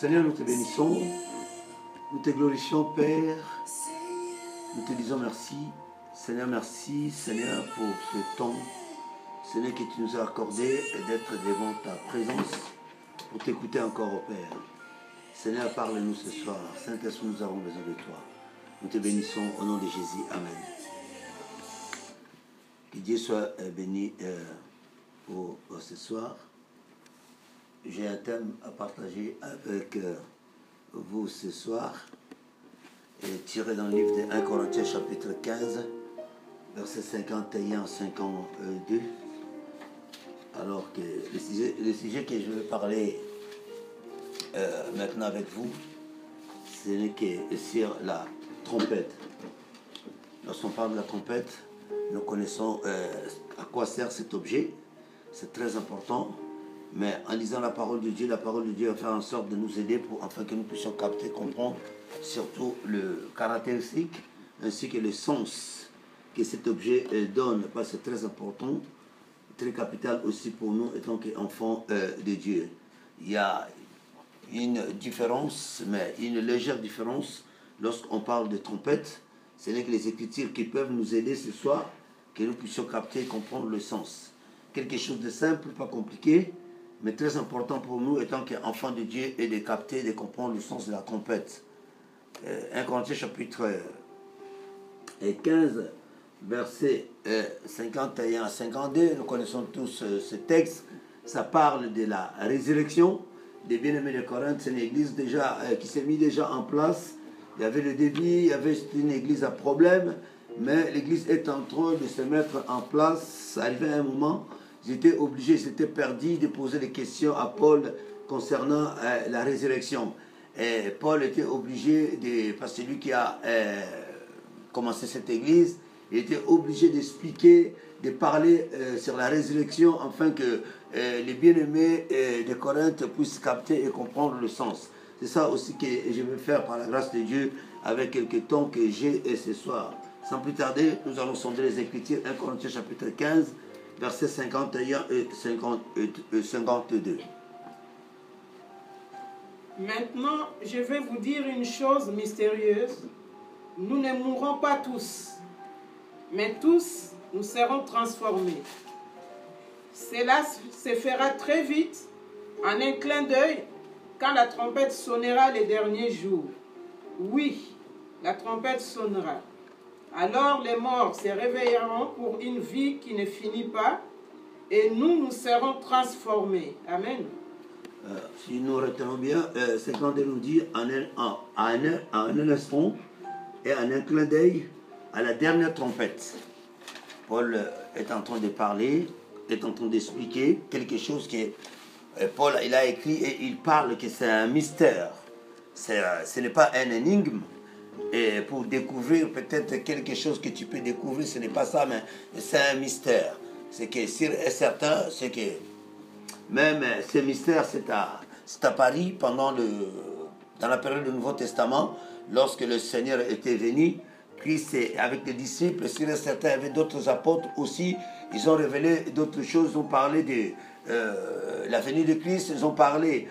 Seigneur, nous te bénissons, nous te glorifions, Père, nous te disons merci. Seigneur, merci, Seigneur, pour ce temps, Seigneur, que tu nous as accordé d'être devant ta présence pour t'écouter encore, au Père. Seigneur, parle-nous ce soir. Saint-Esprit, nous avons besoin de toi. Nous te bénissons au nom de Jésus. Amen. Que Dieu soit euh, béni euh, pour, pour ce soir. J'ai un thème à partager avec euh, vous ce soir, et tiré dans le livre de 1 Corinthiens chapitre 15, versets 51 à 52. Alors que le sujet, que je vais parler euh, maintenant avec vous, ce n'est que sur la trompette. Lorsqu'on parle de la trompette, nous connaissons euh, à quoi sert cet objet. C'est très important. Mais en lisant la parole de Dieu, la parole de Dieu va faire en sorte de nous aider pour, afin que nous puissions capter, comprendre surtout le caractéristique ainsi que le sens que cet objet euh, donne, parce que c'est très important, très capital aussi pour nous, étant qu'enfants euh, de Dieu. Il y a une différence, mais une légère différence, lorsqu'on parle de trompette. Ce n'est que les Écritures qui peuvent nous aider ce soir, que nous puissions capter et comprendre le sens. Quelque chose de simple, pas compliqué, mais très important pour nous, étant qu'enfants de Dieu, et de capter, de comprendre le sens de la trompette. 1 Corinthiens chapitre 15, verset 51 à 52, nous connaissons tous euh, ce texte, ça parle de la résurrection des bien-aimés de Corinthe, c'est une église déjà euh, qui s'est mise déjà en place. Il y avait le débit, il y avait une église à problème, mais l'église est en train de se mettre en place. Ça arrivait à un moment, j'étais obligé, j'étais perdu de poser des questions à Paul concernant euh, la résurrection. Paul était obligé, de, parce que c'est lui qui a commencé cette église, il était obligé d'expliquer, de parler euh, sur la résurrection afin que euh, les bien-aimés euh, de Corinthe puissent capter et comprendre le sens. C'est ça aussi que je vais faire par la grâce de Dieu avec quelques temps que j'ai ce soir. Sans plus tarder, nous allons sonder les Écritures 1 Corinthiens chapitre 15, versets 51 et 52. Maintenant, je vais vous dire une chose mystérieuse. Nous ne mourrons pas tous, mais tous nous serons transformés. Cela se fera très vite, en un clin d'œil, quand la trompette sonnera les derniers jours. Oui, la trompette sonnera. Alors les morts se réveilleront pour une vie qui ne finit pas, et nous, nous serons transformés. Amen. Euh, si nous retenons bien, euh, c'est quand il nous dit en un, en, instant et en un clin d'œil à la dernière trompette. Paul est en train de parler, est en train d'expliquer quelque chose que euh, Paul il a écrit et il parle que c'est un mystère. Euh, ce n'est pas un énigme. Et pour découvrir peut-être quelque chose que tu peux découvrir, ce n'est pas ça, mais c'est un mystère. C'est que sûr et certain, c'est que même ce mystère, c'est à, à Paris pendant le, dans la période du Nouveau Testament, lorsque le Seigneur était venu Christ avec les disciples, certains avaient d'autres apôtres aussi, ils ont révélé d'autres choses, ils ont parlé de euh, la venue de Christ, ils ont parlé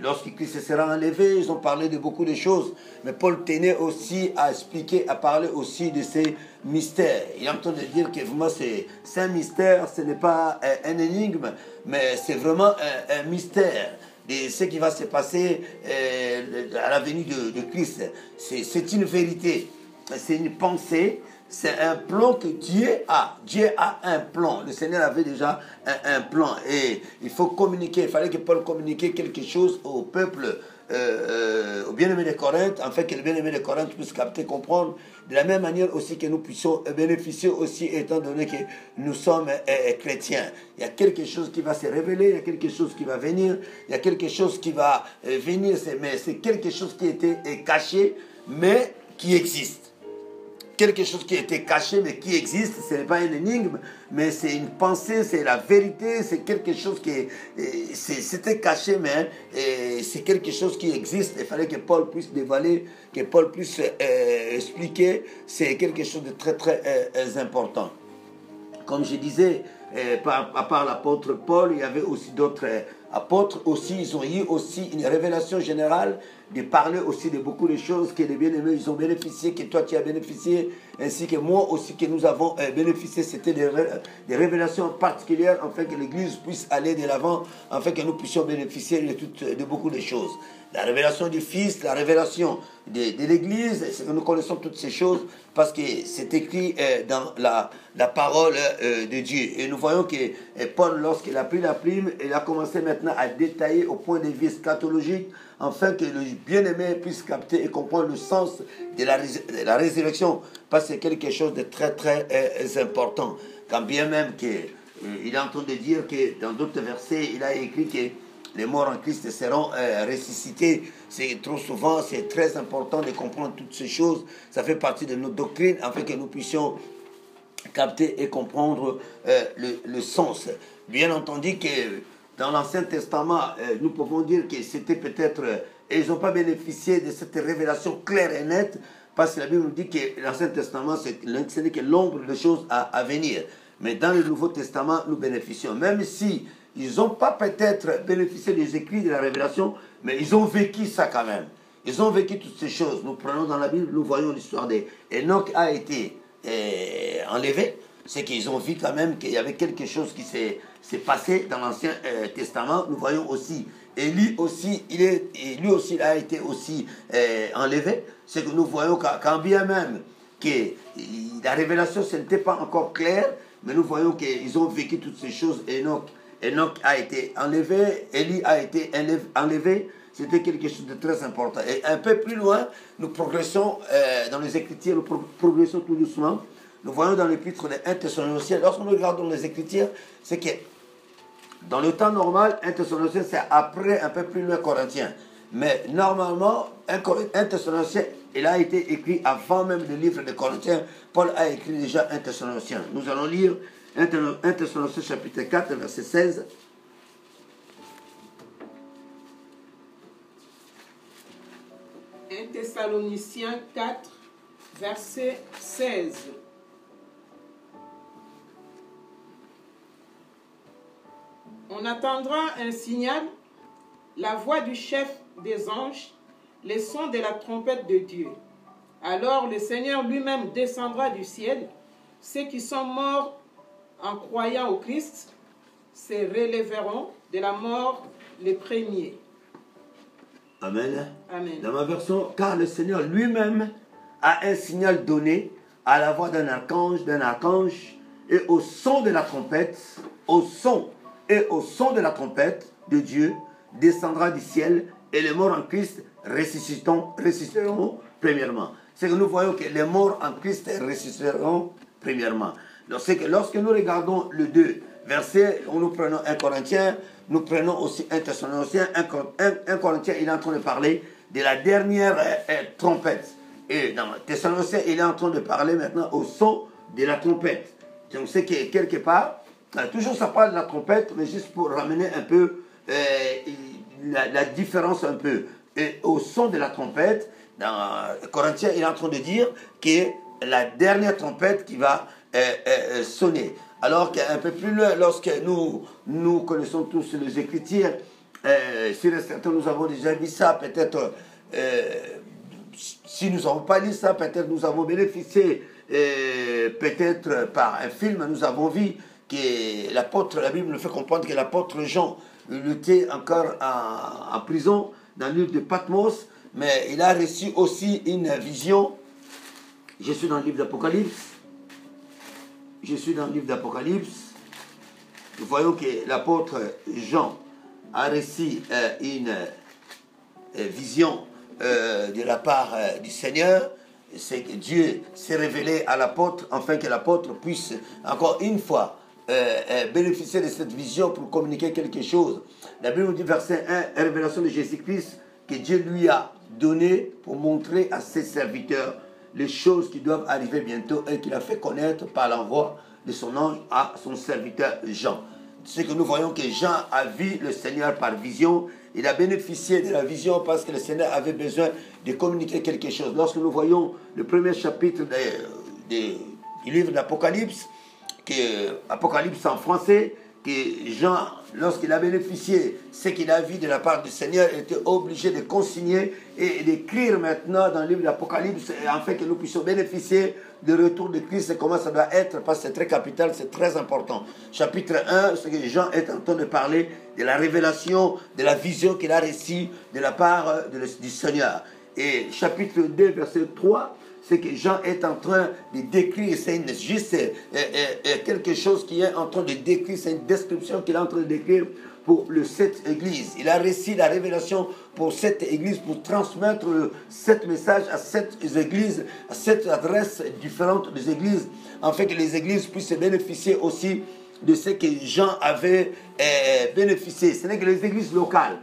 lorsque Christ sera enlevé, ils ont parlé de beaucoup de choses. Mais Paul tenait aussi à expliquer, à parler aussi de ces mystères. Il est en train de dire que vraiment c'est un mystère, ce n'est pas un, énigme, mais c'est vraiment un, mystère de ce qui va se passer euh, à la venue de, de Christ. C'est une vérité c'est une pensée, c'est un plan que Dieu a. Dieu a un plan. Le Seigneur avait déjà un, plan. Et il faut communiquer. Il fallait que Paul communique quelque chose au peuple, euh, euh, au bien-aimé de Corinthe, afin que le bien-aimé de Corinthe puisse capter, comprendre. De la même manière aussi que nous puissions bénéficier aussi, étant donné que nous sommes euh, chrétiens. Il y a quelque chose qui va se révéler, il y a quelque chose qui va venir, il y a quelque chose qui va venir, mais c'est quelque chose qui était caché, mais qui existe quelque chose qui était caché mais qui existe. Ce n'est pas une énigme, mais c'est une pensée, c'est la vérité, c'est quelque chose qui c'était caché, mais c'est quelque chose qui existe. Il fallait que Paul puisse dévoiler, que Paul puisse euh, expliquer. C'est quelque chose de très très euh, important. Comme je disais, euh, à part l'apôtre Paul, il y avait aussi d'autres apôtres aussi, ils ont eu aussi une révélation générale de parler aussi de beaucoup de choses que les bien-aimés, ont bénéficié, que toi tu as bénéficié, ainsi que moi aussi que nous avons euh, bénéficié. C'était des, révélations particulières afin que l'Église puisse aller de l'avant, afin que nous puissions bénéficier de beaucoup de choses. La révélation du Fils, la révélation de, de l'Église, nous connaissons toutes ces choses parce que c'est écrit euh, dans la, parole euh, de Dieu. Et nous voyons que Paul, lorsqu'il a pris la plume, il a commencé maintenant à détailler au point de vue scatologique afin que le bien-aimé puisse capter et comprendre le sens de la, la résurrection, parce que c'est quelque chose de très très euh, important. Quand bien même qu'il euh, est en train de dire que dans d'autres versets, il a écrit que les morts en Christ seront euh, ressuscités. C'est trop souvent, c'est très important de comprendre toutes ces choses. Ça fait partie de notre doctrine afin que nous puissions capter et comprendre le, le, sens. Bien entendu que dans l'Ancien Testament, euh, nous pouvons dire que c'était peut-être ils n'ont pas bénéficié de cette révélation claire et nette parce que la Bible nous dit que l'Ancien Testament, ce n'est que l'ombre de choses à venir. Mais dans le Nouveau Testament, nous bénéficions. Même si ils n'ont pas peut-être bénéficié des écrits de la révélation, mais ils ont vécu ça quand même. Ils ont vécu toutes ces choses. Nous prenons dans la Bible, nous voyons l'histoire d'Enoch a été euh, enlevé. C'est qu'ils ont vu quand même qu'il y avait quelque chose qui s'est passé dans l'Ancien euh, Testament. Nous voyons aussi Élie aussi, il est, et lui aussi il a été aussi euh, enlevé. C'est que nous voyons quand bien même que la révélation ce n'était pas encore clair, mais nous voyons qu'ils ont vécu toutes ces choses. Enoch, Enoch a été enlevé, Élie a été enlevé-. C'était quelque chose de très important. Et un peu plus loin, nous progressons euh, dans les Écritures, nous pro- progressons tout doucement. Nous voyons dans l'épître de 1 Thessaloniciens, lorsque nous regardons les Écritures, c'est que dans le temps normal, 1 Thessaloniciens, c'est après, un peu plus loin, Corinthiens. Mais normalement, 1 Cor- 1 Thessaloniciens, il a été écrit avant même le livre de Corinthiens. Paul a écrit déjà 1 Thessaloniciens. Nous allons lire 1 Thessaloniciens 1 Thessaloniciens chapitre 4, verset 16. « 1 Thessaloniciens 4, verset 16. On attendra un signal, la voix du chef des anges, les sons de la trompette de Dieu. Alors le Seigneur lui-même descendra du ciel. Ceux qui sont morts en croyant au Christ se relèveront de la mort les premiers. Amen. Amen. Dans ma version, car le Seigneur lui-même a un signal donné à la voix d'un archange, d'un archange, et au son de la trompette, au son et au son de la trompette de Dieu, descendra du ciel, et les morts en Christ ressusciteront, ressusciteront premièrement. C'est que nous voyons que les morts en Christ ressusciteront premièrement. Donc, c'est que lorsque nous regardons le 2 verset, nous prenons 1 Corinthien, nous prenons aussi 1 Thessaloniciens, 1, Cor- 1, 1 Corinthien, il est en train de parler de la dernière euh, euh, trompette. Et dans Thessaloniciens, il est en train de parler maintenant au son de la trompette. Donc c'est que quelque part, euh, toujours ça parle de la trompette, mais juste pour ramener un peu la, différence un peu. Et au son de la trompette, dans Corinthiens, il est en train de dire que la dernière trompette qui va euh, euh, euh, sonner. Alors qu'un peu plus loin, lorsque nous, nous connaissons tous les Écritures, euh, sur certains nous avons déjà vu ça, peut-être euh, si nous n'avons pas lu ça, peut-être nous avons bénéficié, euh, peut-être par un film, nous avons vu que l'apôtre, la Bible nous fait comprendre que l'apôtre Jean il était encore en, en prison dans l'île de Patmos, mais il a reçu aussi une vision. Je suis dans le livre d'Apocalypse. Je suis dans le livre d'Apocalypse. Nous voyons que l'apôtre Jean a reçu euh, une euh, vision euh, de la part du Seigneur, c'est que Dieu s'est révélé à l'apôtre afin que l'apôtre puisse encore une fois bénéficier de cette vision pour communiquer quelque chose. La Bible dit, verset 1, révélation de Jésus-Christ, que Dieu lui a donné pour montrer à ses serviteurs les choses qui doivent arriver bientôt et qu'il a fait connaître par l'envoi de son ange à son serviteur Jean. C'est que nous voyons que Jean a vu le Seigneur par vision. Il a bénéficié de la vision parce que le Seigneur avait besoin de communiquer quelque chose. Lorsque nous voyons le premier chapitre de- de- du livre d'Apocalypse, Apocalypse en français, que Jean, lorsqu'il a bénéficié ce qu'il a vu de la part du Seigneur, était obligé de consigner et d'écrire maintenant dans le livre d'Apocalypse, afin que nous puissions bénéficier du retour de Christ et comment ça doit être, parce que c'est très capital, c'est très important. Chapitre 1, c'est que Jean est en train de parler de la révélation, de la vision qu'il a reçue de la part euh, de du Seigneur. Et chapitre 2, verset 3, c'est que Jean est en train de décrire, c'est juste euh, euh, euh, quelque chose qui est en train de décrire, c'est une description qu'il est en train de décrire pour le sept églises. Il a reçu la révélation pour cette église, pour transmettre le, sept messages à sept églises, à sept adresses différentes des églises, afin que les églises puissent bénéficier aussi de ce que Jean avait bénéficié. Ce n'est que les églises locales.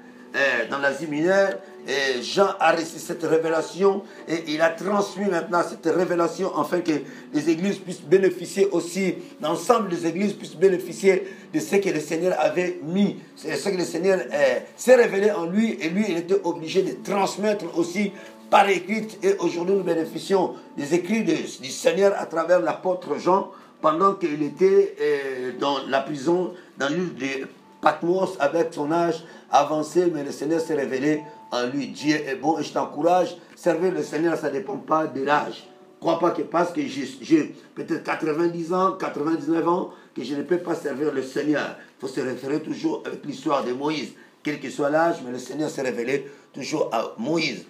Dans l'Asie mineure, et Jean a reçu cette révélation et il a transmis maintenant cette révélation afin que les églises puissent bénéficier aussi, l'ensemble des églises puissent bénéficier de ce que le Seigneur avait mis, c'est ce que le Seigneur euh, s'est révélé en lui et lui il était obligé de transmettre aussi par écrit et aujourd'hui nous bénéficions des écrits du Seigneur à travers l'apôtre Jean pendant qu'il était euh, dans la prison, dans l'île de Patmos avec son âge avancé, mais le Seigneur s'est révélé en lui. Dieu est bon et je t'encourage. Servir le Seigneur, ça ne dépend pas de l'âge. Crois pas que parce que j'ai peut-être 90 ans, 99 ans, que je ne peux pas servir le Seigneur. Il faut se référer toujours avec l'histoire de Moïse. Quel que soit l'âge, mais le Seigneur s'est révélé toujours à Moïse.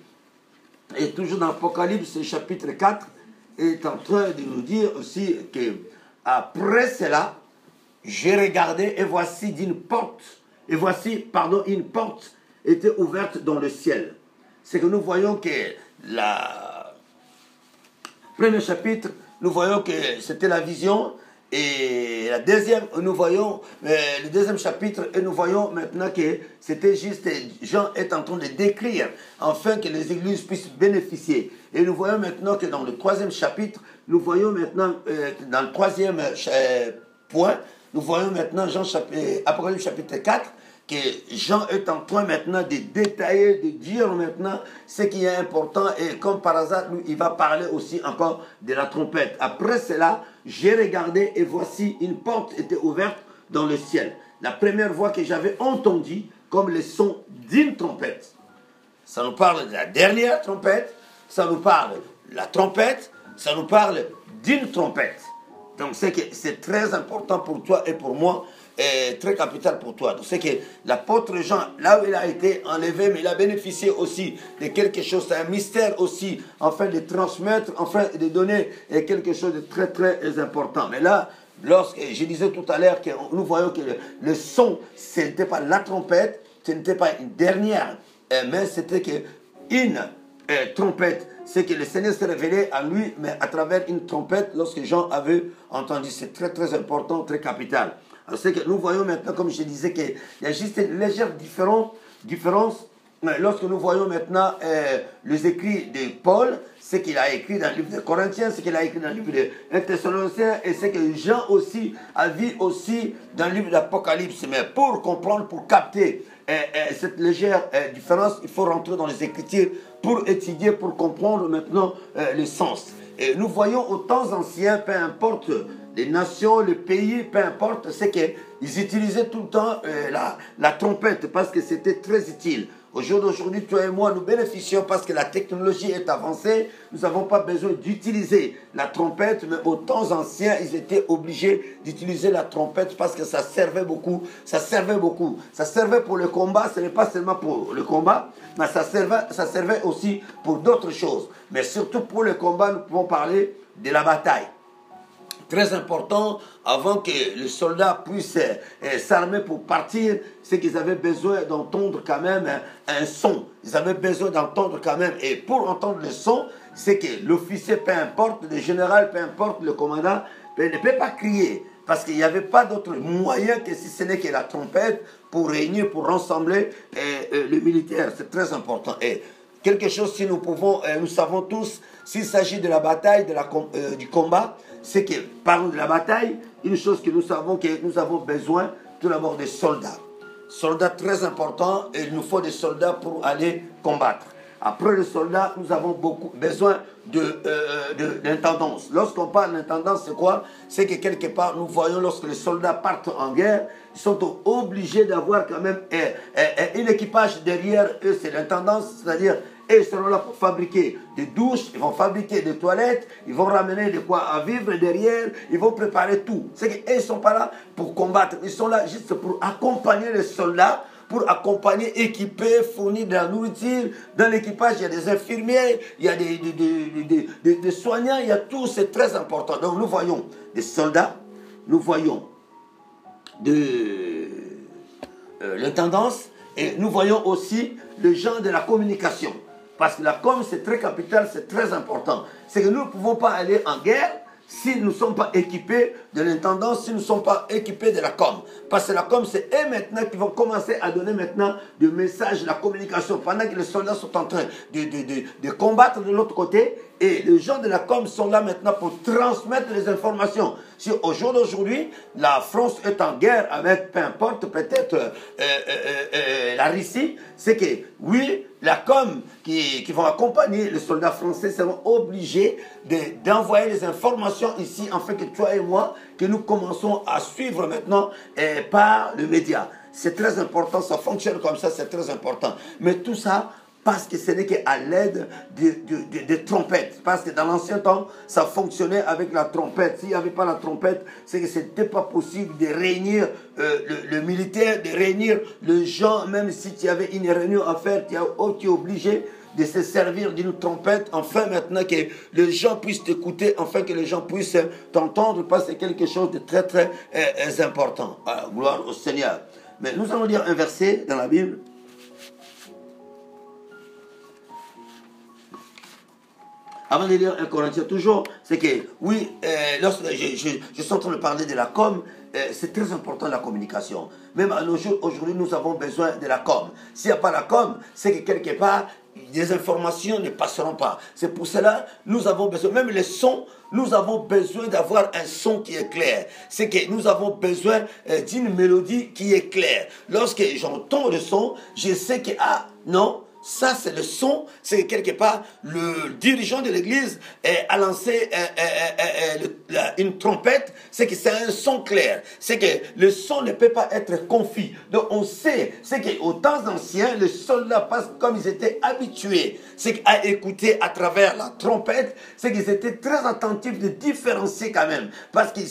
Et toujours dans l'Apocalypse, chapitre 4, est en train de nous dire aussi que après cela, j'ai regardé et voici d'une porte, et voici, pardon, une porte était ouverte dans le ciel. C'est que nous voyons que la premier chapitre, nous voyons que c'était la vision. Et la deuxième, nous voyons euh, le deuxième chapitre et nous voyons maintenant que c'était juste Jean est en train de décrire afin que les églises puissent bénéficier. Et nous voyons maintenant que dans le troisième chapitre, nous voyons maintenant euh, dans le troisième euh, point, nous voyons maintenant Jean chapitre, Apocalypse chapitre 4 que Jean est en train maintenant de détailler, de dire maintenant ce qui est important et comme par hasard, lui, il va parler aussi encore de la trompette. Après cela, j'ai regardé et voici une porte était ouverte dans le ciel. La première voix que j'avais entendue comme le son d'une trompette. Ça nous parle de la dernière trompette, ça nous parle de la trompette, ça nous parle d'une trompette. Donc c'est très important pour toi et pour moi très capital pour toi. C'est que l'apôtre Jean, là où il a été enlevé, mais il a bénéficié aussi de quelque chose, c'est un mystère aussi, afin de transmettre, enfin de donner euh, quelque chose de très très important. Mais là, lorsque je disais tout à l'heure que nous voyons que le, le son, ce n'était pas la trompette, ce n'était pas une dernière, euh, mais c'était que une euh, trompette. C'est que le Seigneur s'est révélé à lui, mais à travers une trompette, lorsque Jean avait entendu. C'est très très important, très capital. C'est que nous voyons maintenant, comme je disais, qu'il y a juste une légère différence, lorsque nous voyons maintenant euh, les écrits de Paul, ce qu'il a écrit dans le livre de Corinthiens, ce qu'il a écrit dans le livre de Thessaloniciens, et ce que Jean aussi a vu aussi dans le livre d'Apocalypse. Mais pour comprendre, pour capter euh, euh, cette légère différence, il faut rentrer dans les Écritures pour étudier, pour comprendre maintenant le sens. Et nous voyons aux temps anciens, peu importe les nations, les pays, peu importe, c'est qu'ils utilisaient tout le temps euh, la, la trompette parce que c'était très utile. Au jour d'aujourd'hui, toi et moi, nous bénéficions parce que la technologie est avancée. Nous n'avons pas besoin d'utiliser la trompette, mais aux temps anciens, ils étaient obligés d'utiliser la trompette parce que ça servait beaucoup. Ça servait beaucoup. Ça servait pour le combat. Ce n'est pas seulement pour le combat, mais ça servait, ça servait aussi pour d'autres choses. Mais surtout pour le combat, nous pouvons parler de la bataille très important avant que les soldats puissent euh, s'armer pour partir, c'est qu'ils avaient besoin d'entendre quand même un, un son. Ils avaient besoin d'entendre quand même. Et pour entendre le son, c'est que l'officier, peu importe, le général, peu importe, le commandant, ben, ne peut pas crier. Parce qu'il n'y avait pas d'autre moyen que si ce n'est que la trompette pour réunir, pour rassembler euh, euh, le militaire. C'est très important. Et quelque chose, si nous pouvons, euh, nous savons tous, s'il s'agit de la bataille, de la, euh, du combat, c'est que, de la bataille, une chose que nous savons que nous avons besoin, tout d'abord des soldats. Soldats très importants, et il nous faut des soldats pour aller combattre. Après les soldats, nous avons beaucoup besoin de, euh, d'intendance. Lorsqu'on parle d'intendance, c'est quoi? C'est que quelque part, nous voyons lorsque les soldats partent en guerre, ils sont obligés d'avoir quand même euh, euh, euh, un équipage derrière eux, c'est l'intendance, c'est-à-dire et ils seront là pour fabriquer des douches, ils vont fabriquer des toilettes, ils vont ramener de quoi à vivre derrière, ils vont préparer tout. C'est qu'ils ne sont pas là pour combattre, ils sont là juste pour accompagner les soldats, pour accompagner, équiper, fournir de la nourriture. Dans l'équipage, il y a des infirmiers, il y a des, des, des, des- soignants, il y a tout, c'est très important. Donc nous voyons des soldats, nous voyons de euh, l'intendance et nous voyons aussi le genre de la communication. Parce que la com, c'est très capital, c'est très important. C'est que nous ne pouvons pas aller en guerre si nous ne sommes pas équipés de l'intendant, si nous ne sommes pas équipés de la com. Parce que la com, c'est eux maintenant qui vont commencer à donner maintenant le message, la communication. Pendant que les soldats sont en train de, de combattre de l'autre côté, et les gens de la com sont là maintenant pour transmettre les informations. Si au jour d'aujourd'hui, la France est en guerre avec, peu importe, peut-être euh, euh, euh, la Russie, c'est que oui, la com qui, qui vont accompagner les soldats français seront obligés de- d'envoyer les informations ici, afin que toi et moi, que nous commençons à suivre maintenant par le média. C'est très important, ça fonctionne comme ça, c'est très important. Mais tout ça, parce que ce n'est qu'à l'aide de, de- de- de trompettes. Parce que dans l'ancien temps, ça fonctionnait avec la trompette. S'il n'y avait pas la trompette, c'est que ce n'était pas possible de réunir euh, le, le militaire, de réunir les gens, même si tu avais une réunion à faire, tu es, oh, tu es obligé de se servir d'une trompette, enfin maintenant que les gens puissent t'écouter, enfin que les gens puissent t'entendre, parce que c'est quelque chose de très très euh, euh, important. Ah, gloire au Seigneur. Mais nous allons lire un verset dans la Bible. Avant de lire un Corinthien, toujours, c'est que, oui, euh, lorsque je, je, je suis en train de parler de la com, euh, c'est très important la communication. Même à nos jours, aujourd'hui, nous avons besoin de la com. S'il n'y a pas la com, c'est que quelque part, des informations ne passeront pas. C'est pour cela, nous avons besoin, même les sons, nous avons besoin d'avoir un son qui est clair. C'est que nous avons besoin euh, d'une mélodie qui est claire. Lorsque j'entends le son, je sais que, ah, non, ça, c'est le son, c'est que quelque part, le dirigeant de l'église a lancé euh, euh, euh, une trompette, c'est que c'est un son clair. C'est que le son ne peut pas être confus. Donc, on sait, c'est qu'aux temps anciens, les soldats, parce comme ils étaient habitués, qu'à écouter à travers la trompette, c'est qu'ils étaient très attentifs de différencier quand même. Parce qu'ils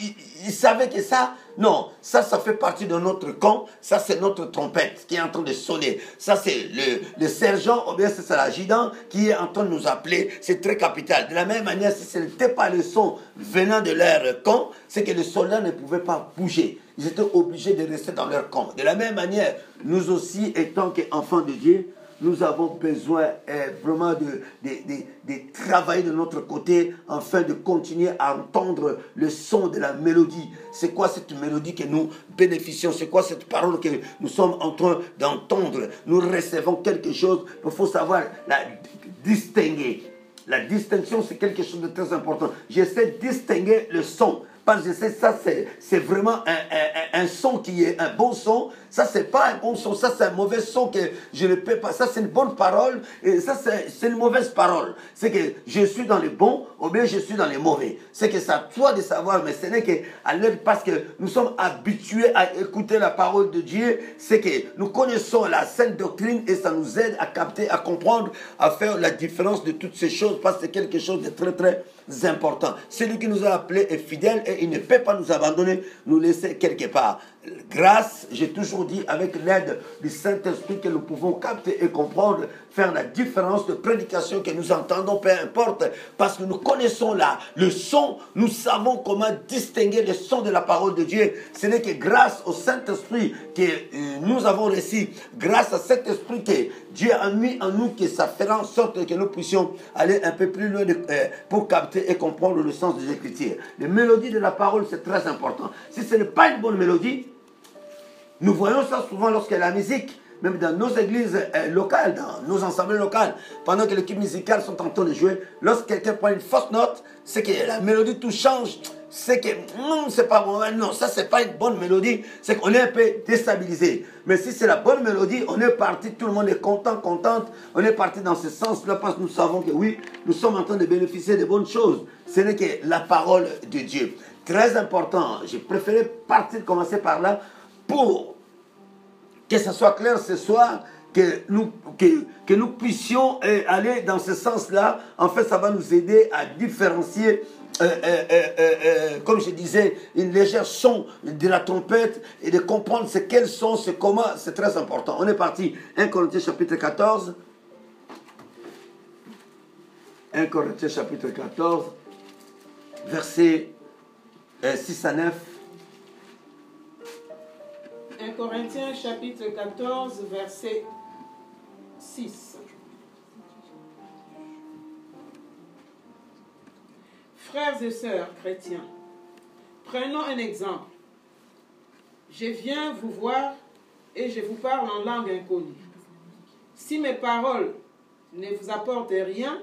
il, il savait que ça, non, ça, ça fait partie de notre camp, ça, c'est notre trompette qui est en train de sonner. Ça, c'est le, le sergent, ou bien c'est l'adjudant qui est en train de nous appeler, c'est très capital. De la même manière, si ce n'était pas le son venant de leur camp, c'est que les soldats ne pouvaient pas bouger. Ils étaient obligés de rester dans leur camp. De la même manière, nous aussi, étant qu'enfants de Dieu, nous avons besoin euh, vraiment de, de, de, de travailler de notre côté afin de continuer à entendre le son de la mélodie. C'est quoi cette mélodie que nous bénéficions? C'est quoi cette parole que nous sommes en train d'entendre? Nous recevons quelque chose. Il faut savoir la distinguer. La distinction, c'est quelque chose de très important. J'essaie de distinguer le son. Parce que sais, ça, c'est, c'est vraiment un, un, un, son qui est un bon son. Ça, c'est pas un bon son. Ça, c'est un mauvais son que je ne peux pas. Ça, c'est une bonne parole. Et ça, c'est, c'est une mauvaise parole. C'est que je suis dans les bons ou bien je suis dans les mauvais. C'est que c'est à toi de savoir, mais ce n'est que à l'aide parce que nous sommes habitués à écouter la parole de Dieu. C'est que nous connaissons la sainte doctrine et ça nous aide à capter, à comprendre, à faire la différence de toutes ces choses parce que c'est quelque chose de très, très important. Celui qui nous a appelés est fidèle et il ne peut pas nous abandonner, nous laisser quelque part. Grâce, j'ai toujours dit, avec l'aide du Saint-Esprit que nous pouvons capter et comprendre, faire la différence de prédication que nous entendons, peu importe, parce que nous connaissons là le son, nous savons comment distinguer le son de la parole de Dieu. Ce n'est que grâce au Saint-Esprit que euh, nous avons réussi, grâce à cet esprit que Dieu a mis en nous, que ça fera en sorte que nous puissions aller un peu plus loin euh, pour capter et comprendre le sens des Écritures. Les mélodies de la parole, c'est très important. Si ce n'est pas une bonne mélodie, nous voyons ça souvent lorsque la musique, même dans nos églises euh, locales, dans nos ensembles locaux, pendant que l'équipe musicale sont en train de jouer, lorsque quelqu'un prend une fausse note, c'est que la mélodie tout change. C'est que non, c'est pas bon, non, ça c'est pas une bonne mélodie, c'est qu'on est un peu déstabilisé. Mais si c'est la bonne mélodie, on est parti, tout le monde est content, contente, on est parti dans ce sens-là parce que nous savons que oui, nous sommes en train de bénéficier de bonnes choses. Ce n'est que la parole de Dieu. Très important, j'ai préféré partir, commencer par là, pour que ce soit clair ce soir, que nous, puissions euh, aller dans ce sens-là. En fait, ça va nous aider à différencier, euh, euh, comme je disais, une légère son de la trompette et de comprendre c'est quel son, c'est comment, c'est très important. On est parti. 1 Corinthiens chapitre 14. 1 Corinthiens chapitre 14, versets euh, 6 à 9. 1 Corinthiens chapitre 14, verset 6. Frères et sœurs chrétiens, prenons un exemple. Je viens vous voir et je vous parle en langue inconnue. Si mes paroles ne vous apportent rien,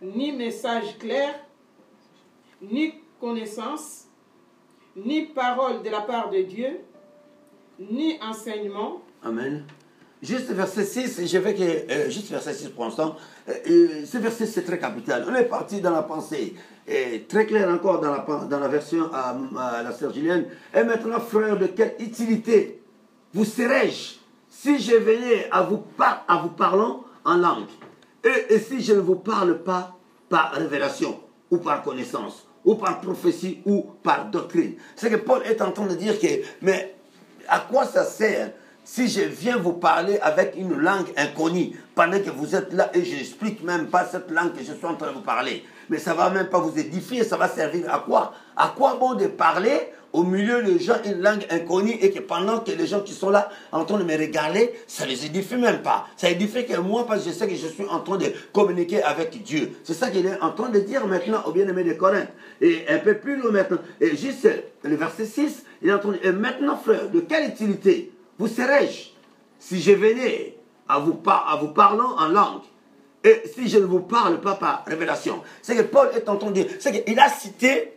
ni message clair, ni connaissance, ni parole de la part de Dieu, ni enseignement, Amen. Juste verset 6, je vais que, euh, juste verset 6 pour l'instant. Euh, euh, ce verset, c'est très capital. On est parti dans la pensée. Et très clair encore dans la, dans la version à, à la sœur Julienne. Et maintenant, frère, de quelle utilité vous serais-je si je venais à vous, par- à vous parlant en langue? Et, et si je ne vous parle pas par révélation ou par connaissance ou par prophétie ou par doctrine? C'est que Paul est en train de dire que, mais à quoi ça sert si je viens vous parler avec une langue inconnue pendant que vous êtes là et je n'explique même pas cette langue que je suis en train de vous parler Mais ça va même pas vous édifier, ça va servir à quoi? À quoi bon de parler au milieu de gens une langue inconnue et que pendant que les gens qui sont là en train de me regarder, ça les édifie même pas. Ça édifie que moi parce que je sais que je suis en train de communiquer avec Dieu. C'est ça qu'il est en train de dire maintenant au bien-aimé de Corinthe. Et un peu plus loin maintenant, et juste le verset 6, il est en train de dire, et maintenant frère, de quelle utilité vous serais-je si je venais à vous, par- à vous parlant en langue et si je ne vous parle pas par révélation? C'est que Paul est en train de dire, c'est qu'il a cité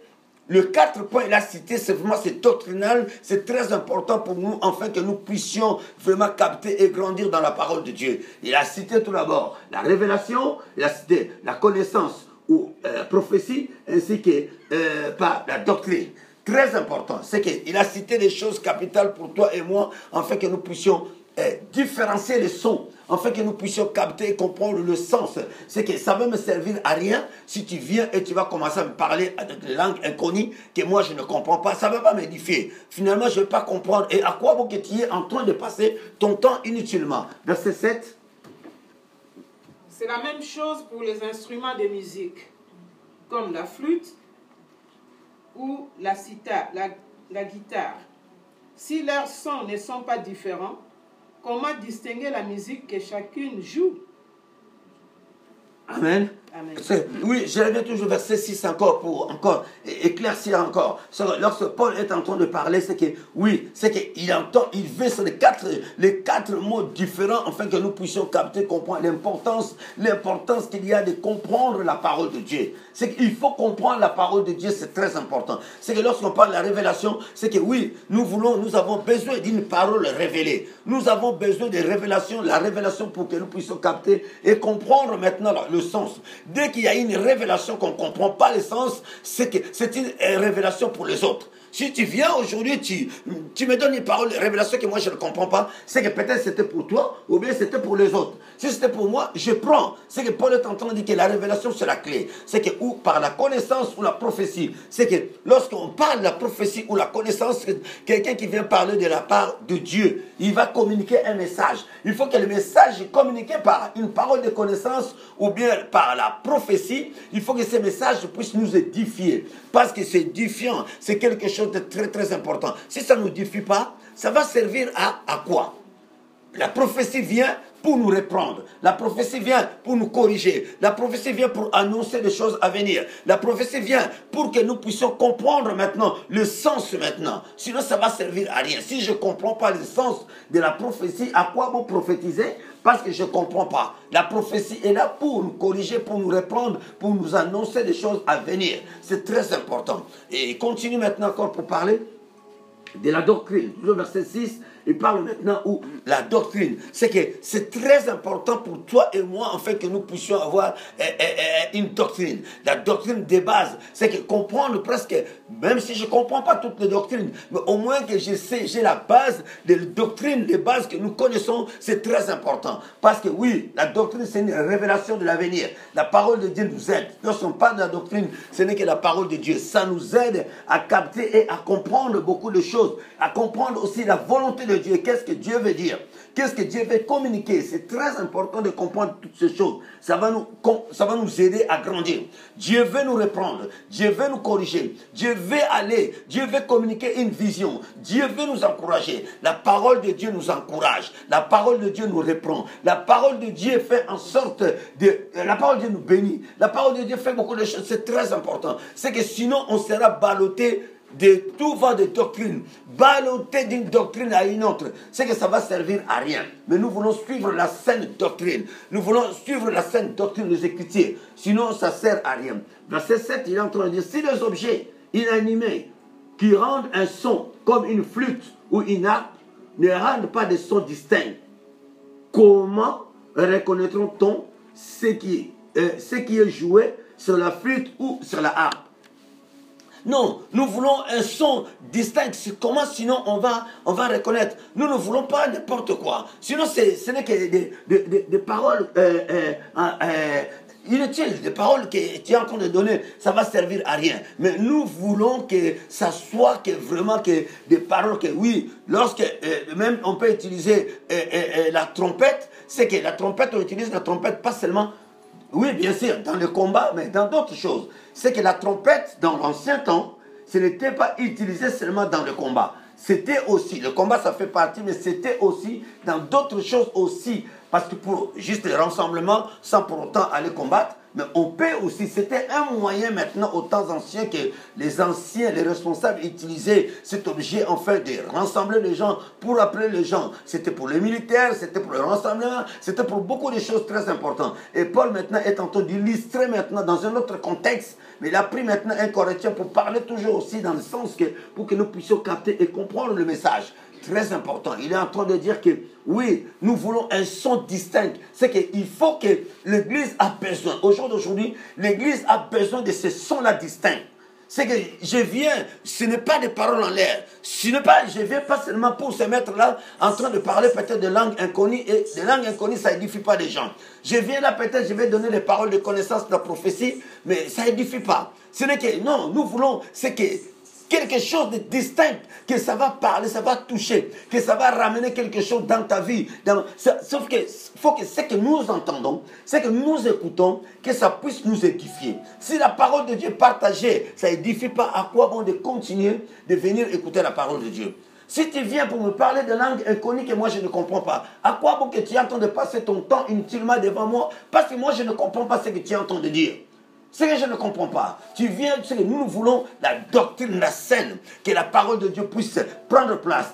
le quatre points, il a cité, c'est vraiment c'est doctrinal, c'est très important pour nous, afin que nous puissions vraiment capter et grandir dans la parole de Dieu. Il a cité tout d'abord la révélation, il a cité la connaissance ou euh, prophétie, ainsi que euh, par la doctrine. Très important, c'est qu'il a cité des choses capitales pour toi et moi, afin que nous puissions euh, différencier les sons, afin que nous puissions capter et comprendre le sens. C'est que ça va me servir à rien si tu viens et tu vas commencer à me parler avec des langues inconnues que moi je ne comprends pas. Ça ne va pas m'édifier. Finalement, je ne vais pas comprendre. Et à quoi bon que tu es en train de passer ton temps inutilement? Verset 7. c'est la même chose pour les instruments de musique, comme la flûte ou la guitare. Si leurs sons ne sont pas différents, comment distinguer la musique que chacune joue? Amen. Oui, je reviens toujours verset 6 encore pour encore éclaircir encore. Lorsque Paul est en train de parler, c'est que oui, c'est qu'il entend, il veut sur les quatre, les quatre mots différents afin que nous puissions capter, comprendre l'importance, l'importance qu'il y a de comprendre la parole de Dieu. C'est qu'il faut comprendre la parole de Dieu, c'est très important. C'est que lorsqu'on parle de la révélation, c'est que oui, nous voulons, nous avons besoin d'une parole révélée. Nous avons besoin de révélation, la révélation pour que nous puissions capter et comprendre maintenant le sens. Dès qu'il y a une révélation qu'on ne comprend pas le sens, c'est que c'est une euh, révélation pour les autres. Si tu viens aujourd'hui, tu, tu me donnes une parole, une révélation que moi je ne comprends pas, c'est que peut-être c'était pour toi ou bien c'était pour les autres. Si c'était pour moi, je prends. C'est que Paul est en train de dire que la révélation c'est la clé. C'est que ou par la connaissance ou la prophétie. C'est que lorsqu'on parle de la prophétie ou la connaissance, quelqu'un qui vient parler de la part de Dieu, il va communiquer un message. Il faut que le message est communiqué par une parole de connaissance ou bien par la prophétie. Il faut que ces messages puissent nous édifier. Parce que c'est édifiant. C'est quelque chose de très très important. Si ça ne nous édifie pas, ça va servir à, à quoi? La prophétie vient pour nous reprendre. La prophétie vient pour nous corriger. La prophétie vient pour annoncer des choses à venir. La prophétie vient pour que nous puissions comprendre maintenant le sens maintenant. Sinon, ça va servir à rien. Si je ne comprends pas le sens de la prophétie, à quoi bon prophétiser Parce que je ne comprends pas. La prophétie est là pour nous corriger, pour nous reprendre, pour nous annoncer des choses à venir. C'est très important. Et continue maintenant encore pour parler de la doctrine. Le verset 6, il parle maintenant où la doctrine. C'est que c'est très important pour toi et moi, en fait, que nous puissions avoir euh, euh, euh, une doctrine. La doctrine des bases. C'est que comprendre presque, même si je ne comprends pas toutes les doctrines, mais au moins que je sais, j'ai la base des doctrines, des bases que nous connaissons, c'est très important. Parce que oui, la doctrine, c'est une révélation de l'avenir. La parole de Dieu nous aide. Lorsqu'on parle de la doctrine, ce n'est que la parole de Dieu. Ça nous aide à capter et à comprendre beaucoup de choses, à comprendre aussi la volonté de Dieu, qu'est-ce que Dieu veut dire, qu'est-ce que Dieu veut communiquer? C'est très important de comprendre toutes ces choses. Ça va, nous, aider à grandir. Dieu veut nous reprendre, Dieu veut nous corriger, Dieu veut aller, Dieu veut communiquer une vision, Dieu veut nous encourager. La parole de Dieu nous encourage, la parole de Dieu nous reprend, la parole de Dieu fait en sorte de... La parole de Dieu nous bénit, la parole de Dieu fait beaucoup de choses, c'est très important. C'est que sinon on sera ballotté de tout vent de doctrine, ballotté d'une doctrine à une autre, c'est que ça va servir à rien. Mais nous voulons suivre la saine doctrine. Nous voulons suivre la saine doctrine des Écritures. Sinon, ça sert à rien. Verset 7, il est en train de dire, si les objets inanimés qui rendent un son comme une flûte ou une harpe ne rendent pas de son distinct, comment reconnaîtront-on ce qui, euh, ce qui est joué sur la flûte ou sur la harpe? Non, nous voulons un son distinct. Comment sinon on va, on va reconnaître Nous ne voulons pas n'importe quoi. Sinon, ce n'est que des, des, des, paroles euh, euh, euh, inutiles, des paroles que tu es en train de donner. Ça va servir à rien. Mais nous voulons que ça soit que vraiment que des paroles que oui, lorsque même on peut utiliser la trompette, c'est que la trompette, on utilise la trompette pas seulement oui, bien sûr, dans le combat, mais dans d'autres choses. C'est que la trompette, dans l'ancien temps, ce n'était pas utilisé seulement dans le combat. C'était aussi, le combat ça fait partie, mais c'était aussi dans d'autres choses aussi. Parce que pour juste le rassemblement, sans pour autant aller combattre, mais on peut aussi, c'était un moyen maintenant aux temps anciens que les anciens, les responsables utilisaient cet objet en fait de rassembler les gens pour appeler les gens. C'était pour les militaires, c'était pour le rassemblement, c'était pour beaucoup de choses très importantes. Et Paul maintenant est en train d'illustrer maintenant dans un autre contexte, mais il a pris maintenant un Corinthien pour parler toujours aussi dans le sens que pour que nous puissions capter et comprendre le message très important. Il est en train de dire que oui, nous voulons un son distinct. C'est qu'il faut que l'Église a besoin. Au jour d'aujourd'hui, l'Église a besoin de ce son-là distinct. C'est que je viens, ce n'est pas des paroles en l'air. Ce n'est pas, je viens pas seulement pour se mettre là en train de parler peut-être de langues inconnues. Et des langues inconnues, ça édifie pas les gens. Je viens là peut-être, je vais donner des paroles de connaissance de la prophétie, mais ça édifie pas. Ce n'est que, non, nous voulons, c'est que quelque chose de distinct, que ça va parler, ça va toucher, que ça va ramener quelque chose dans ta vie. sauf que faut que ce que nous entendons, c'est que nous écoutons, que ça puisse nous édifier. Si la parole de Dieu partagée, ça édifie pas, à quoi bon de continuer de venir écouter la parole de Dieu si tu viens pour me parler de langue inconnue que moi je ne comprends pas, à quoi bon que tu es en train de passer ton temps inutilement devant moi? Parce que moi je ne comprends pas ce que tu es en train de dire. Ce que je ne comprends pas. Tu viens, tu sais, nous, nous voulons la doctrine, la scène, que la parole de Dieu puisse prendre place.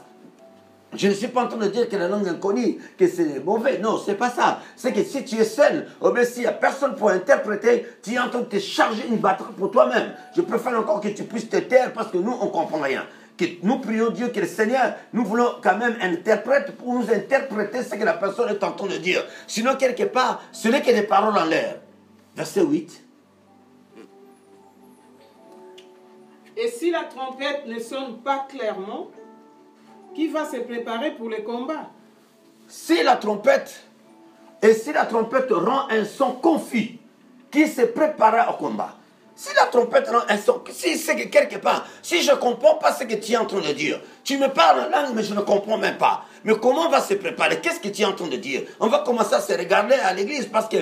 Je ne suis pas en train de dire que la langue inconnue, que c'est mauvais. Non, c'est pas ça. C'est que si tu es seul, ou bien s'il n'y a personne pour interpréter, tu es en train de te charger une batterie pour toi-même. Je préfère encore que tu puisses te taire parce que nous, on ne comprend rien. Que nous prions Dieu, que le Seigneur, nous voulons quand même un interprète pour nous interpréter ce que la personne est en train de dire. Sinon, quelque part, ce n'est que des paroles en l'air. Verset 8. Et si la trompette ne sonne pas clairement, qui va se préparer pour le combat? Si la trompette, et si la trompette rend un son confus, qui se prépare au combat? Si la trompette rend un son, si c'est que quelque part, si je ne comprends pas ce que tu es en train de dire, tu me parles en langue, mais je ne comprends même pas. Mais comment on va se préparer? Qu'est-ce que tu es en train de dire? On va commencer à se regarder à l'église parce que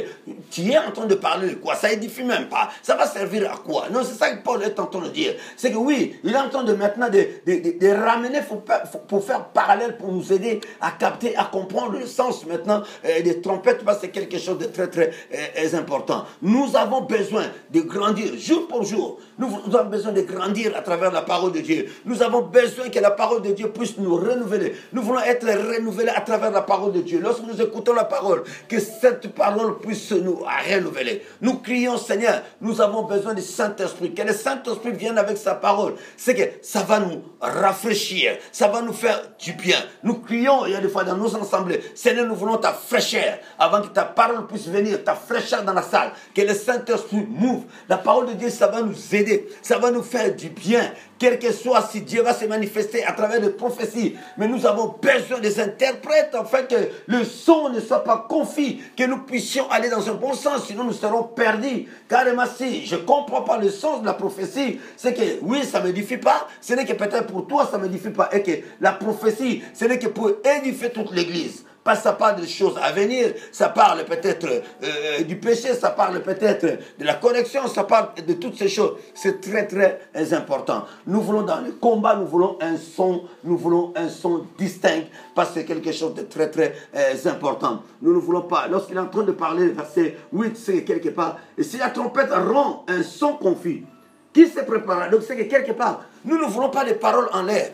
tu es en train de parler de quoi? Ça édifie même pas. Ça va servir à quoi? Non, c'est ça que Paul est en train de dire. C'est que oui, il est en train de maintenant de, de, de, ramener pour, pour, faire parallèle, pour nous aider à capter, à comprendre le sens maintenant euh, des trompettes parce que c'est quelque chose de très très euh, important. Nous avons besoin de grandir jour pour jour. Nous avons besoin de grandir à travers la parole de Dieu. Nous avons besoin que la parole de Dieu puisse nous renouveler. Nous voulons être renouvelés à travers la parole de Dieu. Lorsque nous écoutons la parole, que cette parole puisse nous renouveler. Nous crions, Seigneur, nous avons besoin du Saint-Esprit. Que le Saint-Esprit vienne avec sa parole. C'est que ça va nous rafraîchir. Ça va nous faire du bien. Nous crions, il y a des fois dans nos assemblées, Seigneur, nous voulons ta fraîcheur. Avant que ta parole puisse venir, ta fraîcheur dans la salle. Que le Saint-Esprit move. La parole de Dieu, ça va nous aider. Ça va nous faire du bien. Quel que soit si Dieu va se manifester à travers des prophéties. Mais nous avons besoin des interprètes afin que le son ne soit pas confus, que nous puissions aller dans un bon sens, sinon nous serons perdus. Carrément, si je ne comprends pas le sens de la prophétie, c'est que oui, ça ne m'édifie pas, ce n'est que peut-être pour toi, ça ne m'édifie pas. Et que la prophétie, ce n'est que pour édifier toute l'Église. Parce que ça parle de choses à venir, ça parle peut-être euh, du péché, ça parle peut-être de la correction, ça parle de toutes ces choses. C'est très très important. Nous voulons dans le combat, nous voulons un son, nous voulons un son distinct, parce que c'est quelque chose de très très euh, important. Nous ne voulons pas, lorsqu'il est en train de parler, verset 8, c'est quelque part, et si la trompette rend un son confus, qui se prépare Donc c'est que quelque part, nous ne voulons pas des paroles en l'air.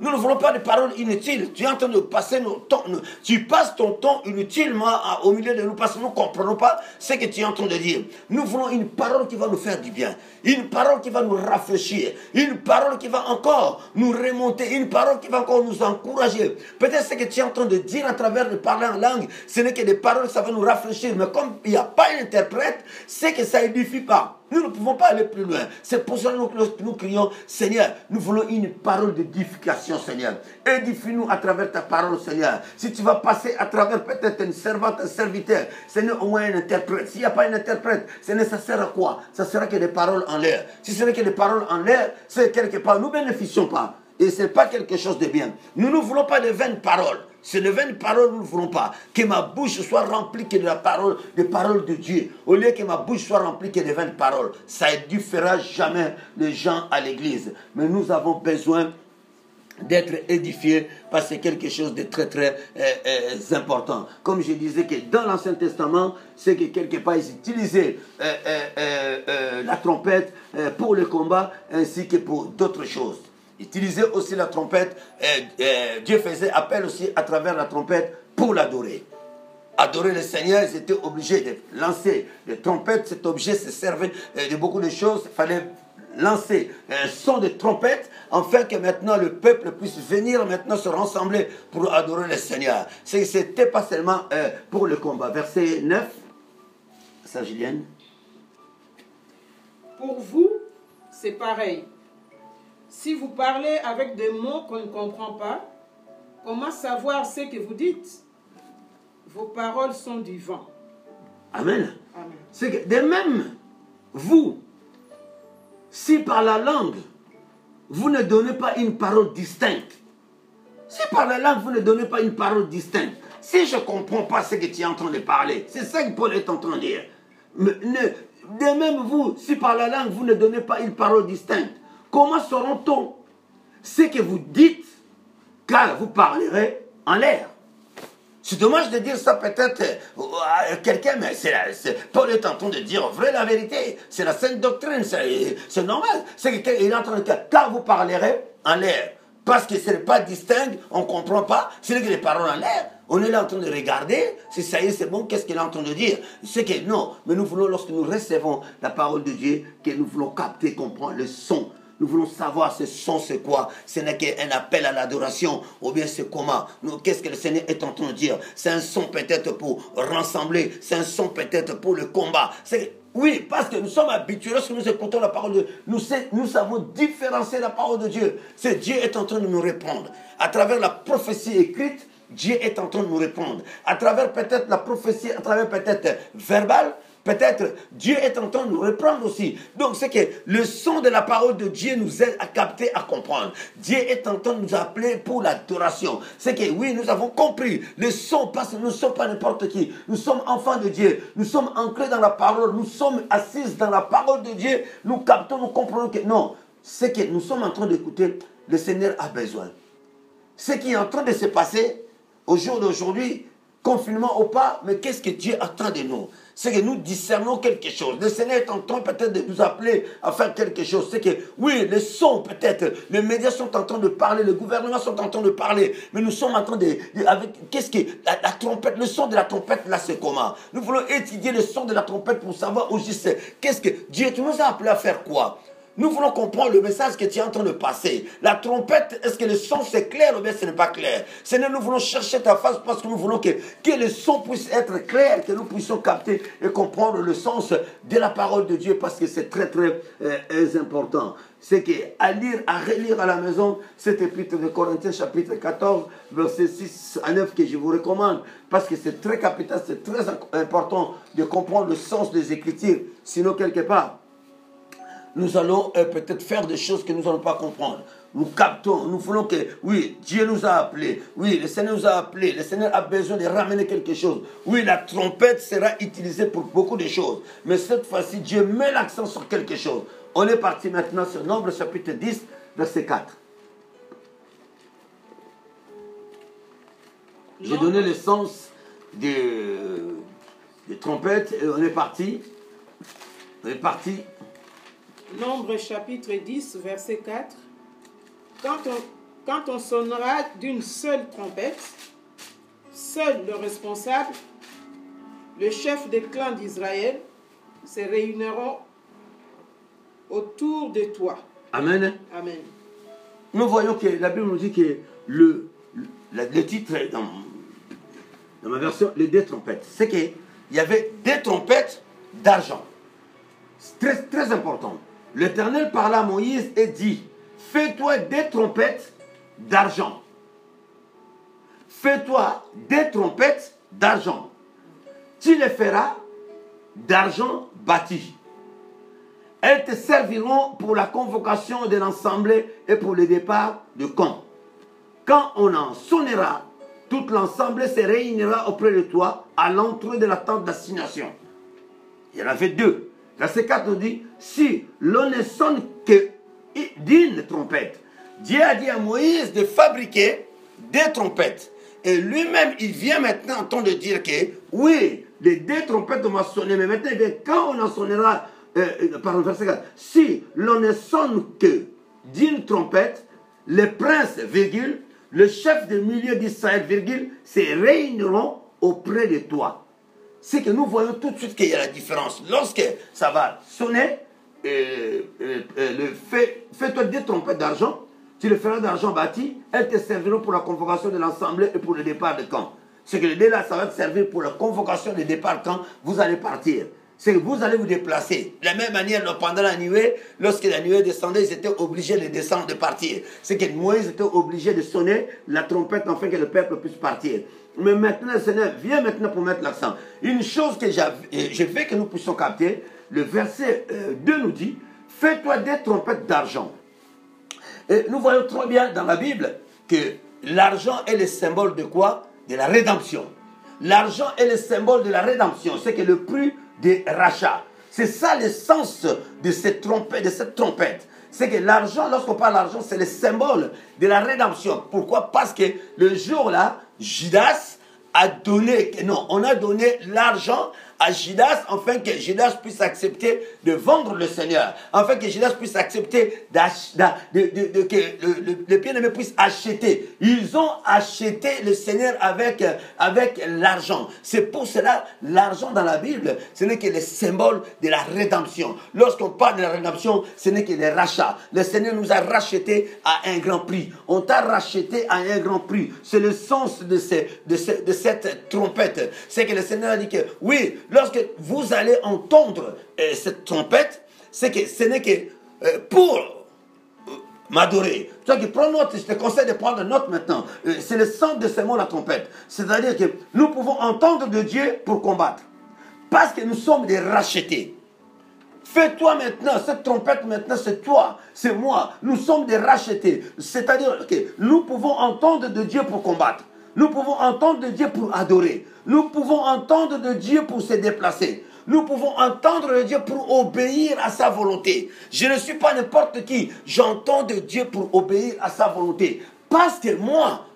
Nous ne voulons pas de paroles inutiles. Tu es en train de passer nos temps. Tu passes ton temps inutilement au milieu de nous parce que nous ne comprenons pas ce que tu es en train de dire. Nous voulons une parole qui va nous faire du bien. Une parole qui va nous rafraîchir. Une parole qui va encore nous remonter. Une parole qui va encore nous encourager. Peut-être ce que tu es en train de dire à travers de parler en langue, ce n'est que des paroles, ça va nous rafraîchir. Mais comme il n'y a pas d'interprète, c'est que ça n'édifie pas. Nous ne pouvons pas aller plus loin. C'est pour cela que nous, crions, Seigneur, nous voulons une parole d'édification, Seigneur. Édifie-nous à travers ta parole, Seigneur. Si tu vas passer à travers peut-être une servante, un serviteur, Seigneur, au moins un interprète. S'il n'y a pas un interprète, Seigneur, ça sert à quoi? Ça sera que des paroles en l'air. Si ce n'est que des paroles en l'air, c'est quelque part, nous ne bénéficions pas. Et ce n'est pas quelque chose de bien. Nous ne voulons pas de vaines paroles. C'est de vaines paroles, nous ne voulons pas. Que ma bouche soit remplie que de la parole, paroles de Dieu. Au lieu que ma bouche soit remplie que de vaines paroles. Ça ne jamais les gens à l'église. Mais nous avons besoin d'être édifiés parce que quelque chose de très très euh, euh, important. Comme je disais que dans l'Ancien Testament, c'est que quelque part ils utilisaient euh, la trompette pour le combat ainsi que pour d'autres choses utilisait aussi la trompette. Et, Dieu faisait appel aussi à travers la trompette pour l'adorer. Adorer le Seigneur, ils étaient obligés de lancer les trompettes. Cet objet se servait euh, de beaucoup de choses. Il fallait lancer un son de trompette afin que maintenant le peuple puisse venir maintenant se rassembler pour adorer le Seigneur. Ce n'était pas seulement euh, pour le combat. Verset 9, ça Julienne. Pour vous, c'est pareil. Si vous parlez avec des mots qu'on ne comprend pas, comment savoir ce que vous dites? Vos paroles sont du vent. Amen. C'est que de même, vous, si par la langue, vous ne donnez pas une parole distincte, si par la langue, vous ne donnez pas une parole distincte, si je ne comprends pas ce que tu es en train de parler, c'est ça que Paul est en train de dire. ne, de même, vous, si par la langue, vous ne donnez pas une parole distincte, Comment sauront-on ce que vous dites car vous parlerez en l'air? C'est dommage de dire ça peut-être euh, à quelqu'un, mais c'est Paul est en train de dire vrai la vérité. C'est la sainte doctrine, c'est normal. C'est qu'il est en train de dire, car vous parlerez en l'air. Parce que ce n'est pas distinct, on ne comprend pas, c'est que les paroles en l'air. On est là en train de regarder, c'est ça y est, c'est bon, qu'est-ce qu'il est en train de dire? C'est que non, mais nous voulons, lorsque nous recevons la parole de Dieu, que nous voulons capter, comprendre le son nous voulons savoir ce son, c'est quoi. Ce n'est qu'un appel à l'adoration, ou bien c'est comment. Qu'est-ce que le Seigneur est en train de dire? C'est un son peut-être pour rassembler, c'est un son peut-être pour le combat. Oui, parce que nous sommes habitués, lorsque nous écoutons la parole de Dieu, nous, nous savons différencier la parole de Dieu. C'est Dieu est en train de nous répondre. À travers la prophétie écrite, Dieu est en train de nous répondre. À travers peut-être la prophétie, à travers peut-être verbal, Peut-être Dieu est en train de nous reprendre aussi. Donc c'est que le son de la parole de Dieu nous aide à capter, à comprendre. Dieu est en train de nous appeler pour l'adoration. C'est que oui, nous avons compris. Le son parce que nous ne sommes pas n'importe qui. Nous sommes enfants de Dieu. Nous sommes ancrés dans la parole. Nous sommes assis dans la parole de Dieu. Nous captons, nous comprenons que non. C'est que nous sommes en train d'écouter. Le Seigneur a besoin. Ce qui est en train de se passer au jour d'aujourd'hui, confinement ou pas, mais qu'est-ce que Dieu attend de nous? C'est que nous discernons quelque chose. Le Seigneur est en train peut-être de nous appeler à faire quelque chose. C'est que, oui, les sons peut-être, les médias sont en train de parler, les gouvernements sont en train de parler, mais nous sommes en train de, qu'est-ce que, la, trompette, le son de la trompette, là, c'est comment Nous voulons étudier le son de la trompette pour savoir je sais. Qu'est-ce que, Dieu, tu nous as appelé à faire quoi? Nous voulons comprendre le message que tu es en train de passer. La trompette, est-ce que le son c'est clair ou bien ce n'est pas clair? Seigneur, nous voulons chercher ta face parce que nous voulons que, que le son puisse être clair, que nous puissions capter et comprendre le sens de la parole de Dieu parce que c'est très très euh, important. C'est qu'à lire, à relire à la maison cet épître de Corinthiens chapitre 14, verset 6 à 9 que je vous recommande parce que c'est très capital, c'est très important de comprendre le sens des Écritures. Sinon, quelque part, nous allons euh, peut-être faire des choses que nous n'allons pas comprendre. Nous captons, nous voulons que, oui, Dieu nous a appelés, oui, le Seigneur nous a appelés, le Seigneur a besoin de ramener quelque chose. Oui, la trompette sera utilisée pour beaucoup de choses, mais cette fois-ci, Dieu met l'accent sur quelque chose. On est parti maintenant sur Nombre chapitre 10, verset 4. J'ai donné le sens des, des trompettes et on est parti. On est parti Nombre chapitre 10, verset 4. Quand on, quand on sonnera d'une seule trompette, seul le responsable, le chef des clans d'Israël, se réuniront autour de toi. Amen. Amen. Nous voyons que la Bible nous dit que le, le, le titre dans, dans ma version, les deux trompettes, c'est qu'il y avait des trompettes d'argent. C'est très, très important. L'Éternel parla à Moïse et dit, fais-toi des trompettes d'argent. Fais-toi des trompettes d'argent. Tu les feras d'argent bâti. Elles te serviront pour la convocation de l'ensemble et pour le départ de camp. Quand on en sonnera, tout l'ensemble se réunira auprès de toi à l'entrée de la tente d'assignation. Il y en avait deux. Verset 4 nous dit, si l'on ne sonne que d'une trompette, Dieu a dit à Moïse de fabriquer des trompettes. Et lui-même, il vient maintenant en train de dire que, oui, les deux trompettes doivent sonner, mais maintenant, eh quand on en sonnera, euh, euh, pardon, verset 4, si l'on ne sonne que d'une trompette, les princes, virgule, le chef de milieu d'Israël, virgule, se réuniront auprès de toi c'est que nous voyons tout de suite qu'il y a la différence. Lorsque ça va sonner, euh, euh, euh, fais-toi des trompettes d'argent, tu le feras d'argent bâti, elles te serviront pour la convocation de l'ensemble et pour le départ de camp. C'est que le dé là, ça va te servir pour la convocation de départ quand vous allez partir. C'est que vous allez vous déplacer. De la même manière, pendant la nuée, lorsque la nuée descendait, ils étaient obligés de descendre, de partir. C'est que Moïse était obligé de sonner la trompette afin que le peuple puisse partir. Mais maintenant, Seigneur vient maintenant pour mettre l'accent. Une chose que je veux que nous puissions capter, le verset 2 nous dit, fais-toi des trompettes d'argent. Et nous voyons trop bien dans la Bible que l'argent est le symbole de quoi? De la rédemption. L'argent est le symbole de la rédemption. C'est que le prix des rachats. C'est ça le sens de. De cette trompette. C'est que l'argent, lorsqu'on parle d'argent, c'est le symbole de la rédemption. Pourquoi? Parce que le jour-là, Judas a donné, non, on a donné l'argent à Judas afin que Judas puisse accepter de vendre le Seigneur, afin que Judas puisse accepter de, de, que le, bien-aimé puisse acheter. Ils ont acheté le Seigneur avec, avec l'argent. C'est pour cela l'argent dans la Bible, ce n'est que le symbole de la rédemption. Lorsqu'on parle de la rédemption, ce n'est que le rachat. Le Seigneur nous a racheté à un grand prix. On t'a racheté à un grand prix. C'est le sens de, ces, de cette trompette. C'est que le Seigneur a dit que oui, lorsque vous allez entendre euh, cette trompette, c'est que ce n'est que euh, pour euh, m'adorer. Toi qui prends note, je te conseille de prendre note maintenant. c'est le sens de ces mots, la trompette. C'est-à-dire que nous pouvons entendre de Dieu pour combattre. Parce que nous sommes des rachetés. Fais-toi maintenant, cette trompette maintenant, c'est toi, c'est moi. Nous sommes des rachetés. C'est-à-dire que nous pouvons entendre de Dieu pour combattre. Nous pouvons entendre de Dieu pour adorer. Nous pouvons entendre de Dieu pour se déplacer. Nous pouvons entendre de Dieu pour obéir à sa volonté. Je ne suis pas n'importe qui. J'entends de Dieu pour obéir à sa volonté. Parce que moi,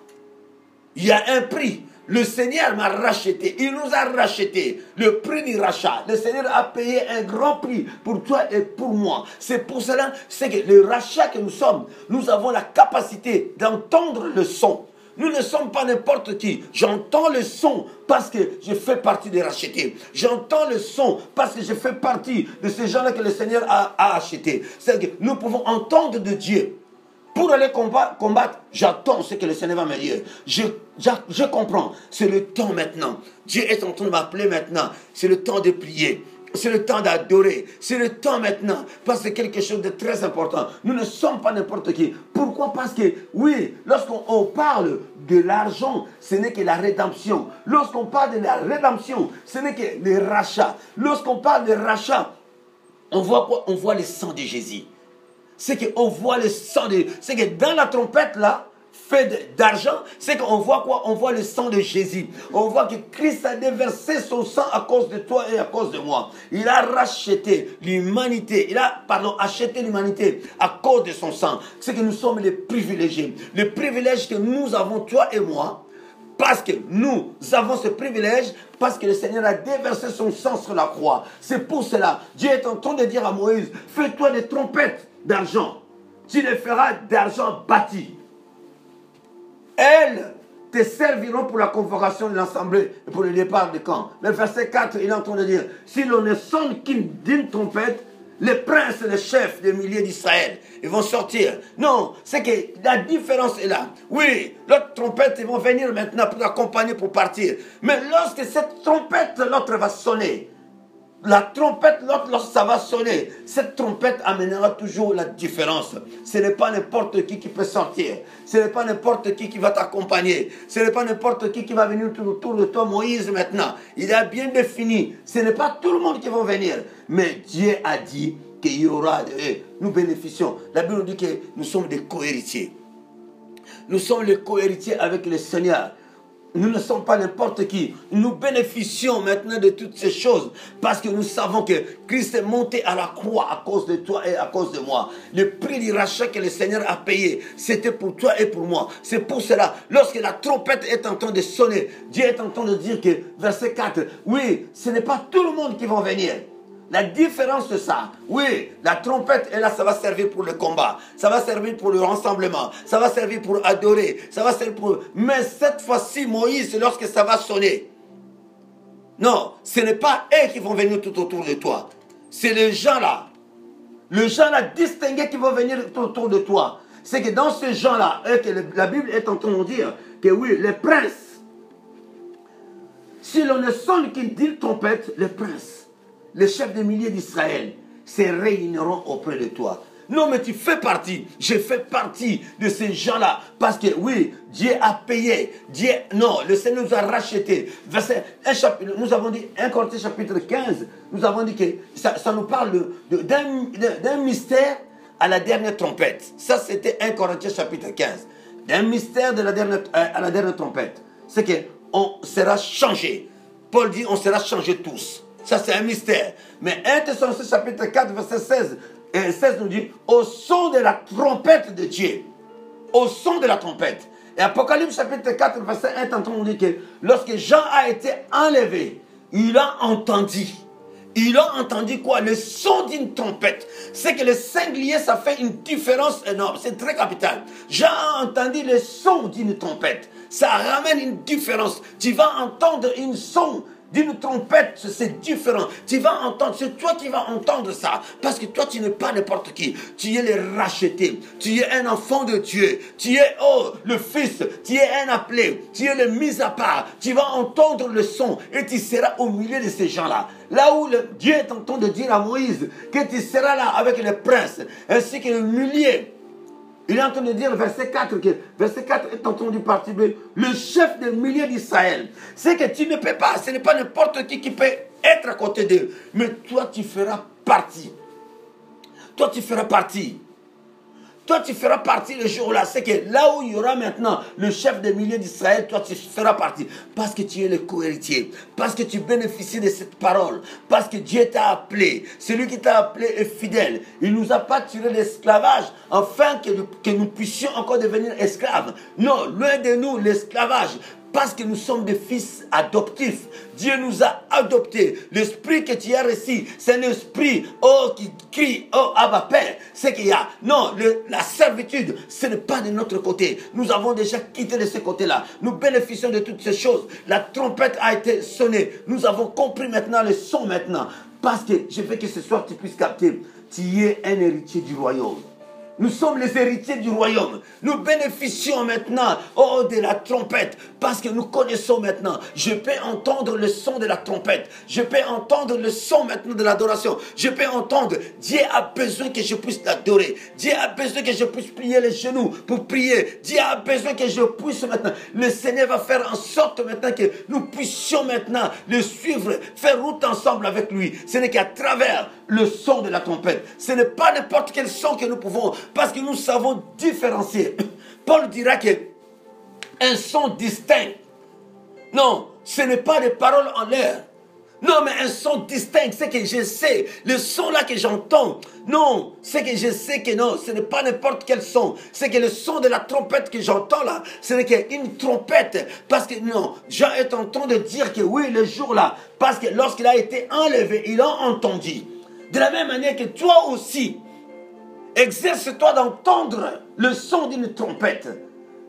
il y a un prix. Le Seigneur m'a racheté. Il nous a racheté. Le prix du rachat. Le Seigneur a payé un grand prix pour toi et pour moi. C'est pour cela, que le rachat que nous sommes, nous avons la capacité d'entendre le son Nous ne sommes pas n'importe qui. J'entends le son parce que je fais partie des rachetés. J'entends le son parce que je fais partie de ces gens-là que le Seigneur a, achetés. C'est que nous pouvons entendre de Dieu. Pour aller comba- combattre, j'attends ce que le Seigneur va me dire. Je, je, je comprends. C'est le temps maintenant. Dieu est en train de m'appeler maintenant. C'est le temps de prier. C'est le temps d'adorer. C'est le temps maintenant. Parce que quelque chose de très important. Nous ne sommes pas n'importe qui. Pourquoi? Parce que, oui, lorsqu'on on parle de l'argent, ce n'est que la rédemption. Lorsqu'on parle de la rédemption, ce n'est que le rachat. Lorsqu'on parle de rachat, on voit quoi? On voit le sang de Jésus c'est qu'on voit le sang de... C'est que dans la trompette là, fait d'argent, c'est qu'on voit quoi? On voit le sang de Jésus. On voit que Christ a déversé son sang à cause de toi et à cause de moi. Il a racheté l'humanité. Il a, pardon, acheté l'humanité à cause de son sang. C'est que nous sommes les privilégiés. Le privilège que nous avons, toi et moi, parce que nous avons ce privilège, parce que le Seigneur a déversé son sang sur la croix. C'est pour cela, Dieu est en train de dire à Moïse, fais-toi des trompettes d'argent. Tu les feras d'argent bâti. Elles te serviront pour la convocation de l'assemblée et pour le départ du camp. Le verset 4, il est en train de dire, si l'on ne sonne qu'une d'une trompette, les princes les chefs des milliers d'Israël, ils vont sortir. Non, c'est que la différence est là. Oui, l'autre trompette, ils vont venir maintenant pour accompagner pour partir. Mais lorsque cette trompette, l'autre va sonner, la trompette, lorsque ça va sonner, cette trompette amènera toujours la différence. Ce n'est pas n'importe qui qui peut sortir. Ce n'est pas n'importe qui qui va t'accompagner. Ce n'est pas n'importe qui qui va venir tout autour de toi, Moïse, maintenant. Il a bien défini. Ce n'est pas tout le monde qui va venir. Mais Dieu a dit qu'il y aura de eux. Nous bénéficions. La Bible nous dit que nous sommes des co-héritiers. Nous sommes les co-héritiers avec le Seigneur. Nous ne sommes pas n'importe qui. Nous bénéficions maintenant de toutes ces choses parce que nous savons que Christ est monté à la croix à cause de toi et à cause de moi. Le prix du rachat que le Seigneur a payé, c'était pour toi et pour moi. C'est pour cela, lorsque la trompette est en train de sonner, Dieu est en train de dire que, verset 4, oui, ce n'est pas tout le monde qui va venir. La différence de ça, oui, la trompette est là, ça va servir pour le combat, ça va servir pour le rassemblement, ça va servir pour adorer, ça va servir pour... Mais cette fois-ci, Moïse, lorsque ça va sonner, non, ce n'est pas eux qui vont venir tout autour de toi, c'est les gens là, les gens là distingués qui vont venir tout autour de toi. C'est que dans ces gens-là, la Bible est en train de dire que oui, les princes, si l'on ne sonne qu'une dix trompette, les princes, les chefs des milliers d'Israël, se réuniront auprès de toi. Non, mais tu fais partie, je fais partie de ces gens-là. Parce que oui, Dieu a payé. Dieu, non, le Seigneur nous a rachetés. Verset, un chapitre, nous avons dit, 1 Corinthiens chapitre 15, nous avons dit que ça, nous parle d'un mystère à la dernière trompette. Ça, c'était 1 Corinthiens chapitre 15. D'un mystère de la dernière, euh, à la dernière trompette. C'est que on sera changé. Paul dit, on sera changé tous. Ça, c'est un mystère. Mais 1 Thessaloniciens chapitre 4, verset 16, et 16 nous dit, au son de la trompette de Dieu, au son de la trompette. Et Apocalypse chapitre 4, verset 1, tantôt on dit que lorsque Jean a été enlevé, il a entendu. Il a entendu quoi? Le son d'une trompette. C'est que le singulier, ça fait une différence énorme. C'est très capital. Jean a entendu le son d'une trompette. Ça ramène une différence. Tu vas entendre une son d'une trompette, c'est différent. Tu vas entendre, c'est toi qui vas entendre ça. Parce que toi, tu n'es pas n'importe qui. Tu es le racheté. Tu es un enfant de Dieu. Tu es, oh, le fils. Tu es un appelé. Tu es le mis à part. Tu vas entendre le son et tu seras au milieu de ces gens-là. Là où le, Dieu est en train de dire à Moïse que tu seras là avec les princes ainsi que les milliers. Il est en train de dire, verset 4, que verset 4 est entendu participer, le chef des milliers d'Israël. C'est que tu ne peux pas, ce n'est pas n'importe qui qui peut être à côté d'eux. Mais toi, tu feras partie. Toi, tu feras partie. Toi, tu feras partie le jour-là. C'est que là où il y aura maintenant le chef des milliers d'Israël, toi, tu feras partie. Parce que tu es le co-héritier. Parce que tu bénéficies de cette parole. Parce que Dieu t'a appelé. Celui qui t'a appelé est fidèle. Il nous a pas tiré l'esclavage afin que nous puissions encore devenir esclaves. Non, loin de nous l'esclavage. Parce que nous sommes des fils adoptifs. Dieu nous a adoptés. L'esprit que tu as reçu, c'est un esprit, oh, qui crie, oh, Abba Père. C'est qu'il y a. Non, la servitude, ce n'est pas de notre côté. Nous avons déjà quitté de ce côté-là. Nous bénéficions de toutes ces choses. La trompette a été sonnée. Nous avons compris maintenant le son maintenant. Parce que je veux que ce soir tu puisses capter. Tu es un héritier du royaume. Nous sommes les héritiers du royaume. Nous bénéficions maintenant oh, de la trompette parce que nous connaissons maintenant. Je peux entendre le son de la trompette. Je peux entendre le son maintenant de l'adoration. Je peux entendre. Dieu a besoin que je puisse l'adorer. Dieu a besoin que je puisse plier les genoux pour prier. Dieu a besoin que je puisse maintenant. Le Seigneur va faire en sorte maintenant que nous puissions maintenant le suivre, faire route ensemble avec lui. Ce n'est qu'à travers le son de la trompette. Ce n'est pas n'importe quel son que nous pouvons, parce que nous savons différencier. Paul dira que un son distinct. Non, ce n'est pas des paroles en l'air. Non, mais un son distinct, c'est que je sais, le son là que j'entends. Non, c'est que je sais que non, ce n'est pas n'importe quel son. C'est que le son de la trompette que j'entends là, ce n'est qu'une trompette. Parce que non, Jean est en train de dire que oui, le jour là, parce que lorsqu'il a été enlevé, il a entendu. De la même manière que toi aussi, exerce-toi d'entendre le son d'une trompette.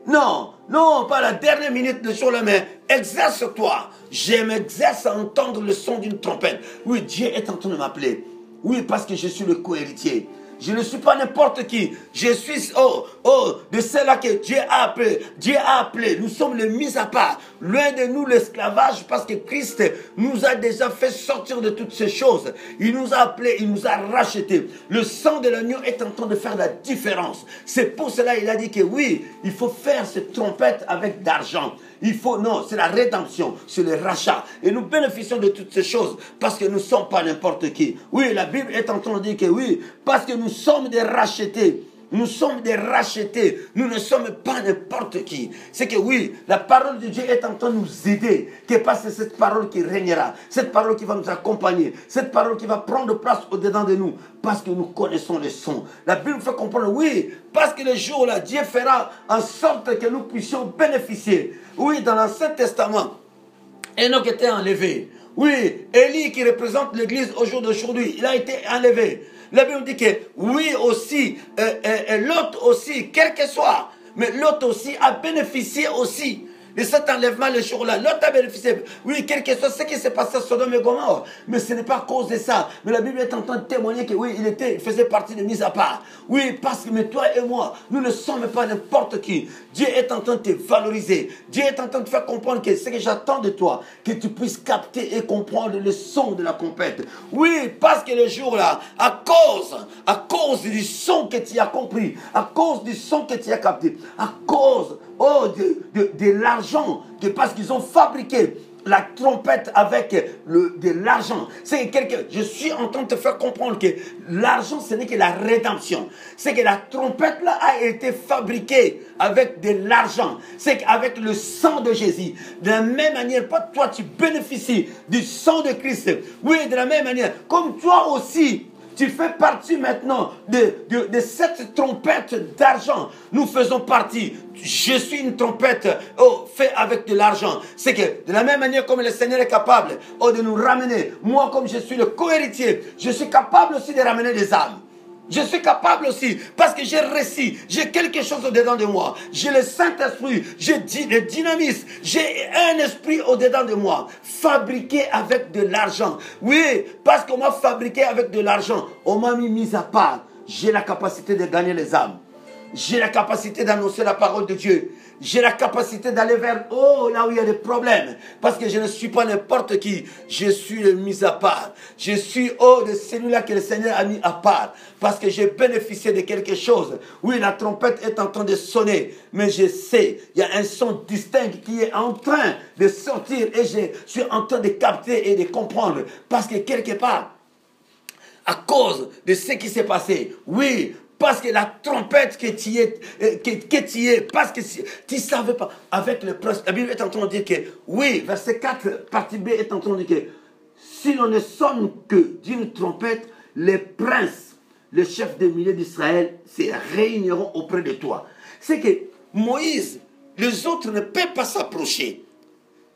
Non, non, pas la dernière minute de jour mais exerce-toi. Je m'exerce à entendre le son d'une trompette. Oui, Dieu est en train de m'appeler. Oui, parce que je suis le co-héritier. Je ne suis pas n'importe qui. Je suis, oh, oh, de ceux-là que Dieu a appelé. Dieu a appelé. Nous sommes les mis à part. Loin de nous l'esclavage parce que Christ nous a déjà fait sortir de toutes ces choses. Il nous a appelés, il nous a rachetés. Le sang de l'agneau est en train de faire la différence. C'est pour cela il a dit que oui, il faut faire cette trompette avec d'argent. Il faut, non, c'est la rédemption, c'est le rachat. Et nous bénéficions de toutes ces choses parce que nous ne sommes pas n'importe qui. Oui, la Bible est en train de dire que oui, parce que nous sommes des rachetés. Nous sommes des rachetés. Nous ne sommes pas n'importe qui. C'est que oui, la parole de Dieu est en train de nous aider. Que parce que cette parole qui régnera. Cette parole qui va nous accompagner. Cette parole qui va prendre place au-dedans de nous. Parce que nous connaissons le son. La Bible fait comprendre, oui, parce que le jour là, Dieu fera en sorte que nous puissions bénéficier. Oui, dans l'Ancien Testament, Enoch était enlevé. Oui, Élie qui représente l'Église au jour d'aujourd'hui, il a été enlevé. La Bible dit que oui aussi, euh, euh, l'autre aussi, quel que soit, mais l'autre aussi a bénéficié aussi de cet enlèvement le jour-là. L'autre a bénéficié. Oui, quel que soit ce qui s'est passé à Sodome et Gomorre. Mais ce n'est pas à cause de ça. Mais la Bible est en train de témoigner que oui, il, était, il faisait partie de mise à part. Oui, parce que mais toi et moi, nous ne sommes pas n'importe qui. Dieu est en train de te valoriser. Dieu est en train de faire comprendre que ce que j'attends de toi, que tu puisses capter et comprendre le son de la compète. Oui, parce que le jour-là, à cause, à cause du son que tu as compris, à cause du son que tu as capté, à cause oh, de, de, l'argent, parce qu'ils ont fabriqué la trompette avec le, de l'argent. C'est quelque, je suis en train de te faire comprendre que l'argent, ce n'est que la rédemption. C'est que la trompette là a été fabriquée avec de l'argent. C'est qu'avec le sang de Jésus. De la même manière, toi, tu bénéficies du sang de Christ. Oui, de la même manière, comme toi aussi, tu fais partie maintenant de, de, cette trompette d'argent. Nous faisons partie. Je suis une trompette oh, faite avec de l'argent. C'est que de la même manière comme le Seigneur est capable oh, de nous ramener, moi comme je suis le co-héritier, je suis capable aussi de ramener des âmes. Je suis capable aussi, parce que j'ai réussi, j'ai quelque chose au-dedans de moi. J'ai le Saint-Esprit, j'ai le dynamisme, j'ai un esprit au-dedans de moi, fabriqué avec de l'argent. Oui, parce qu'on m'a fabriqué avec de l'argent, on m'a mis mis à part. J'ai la capacité de gagner les âmes. J'ai la capacité d'annoncer la parole de Dieu. J'ai la capacité d'aller vers, oh, là où il y a des problèmes. Parce que je ne suis pas n'importe qui. Je suis mis à part. Je suis, oh, de celui-là que le Seigneur a mis à part. Parce que j'ai bénéficié de quelque chose. Oui, la trompette est en train de sonner. Mais je sais, il y a un son distinct qui est en train de sortir. Et je suis en train de capter et de comprendre. Parce que quelque part, à cause de ce qui s'est passé. Oui, parce que la trompette que tu es, que, parce que tu ne savais pas, avec le prince, la Bible est en train de dire que, oui, verset 4, partie B est en train de dire que, si l'on ne sonne que d'une trompette, les princes, les chefs des milliers d'Israël se réuniront auprès de toi. C'est que Moïse, les autres ne peuvent pas s'approcher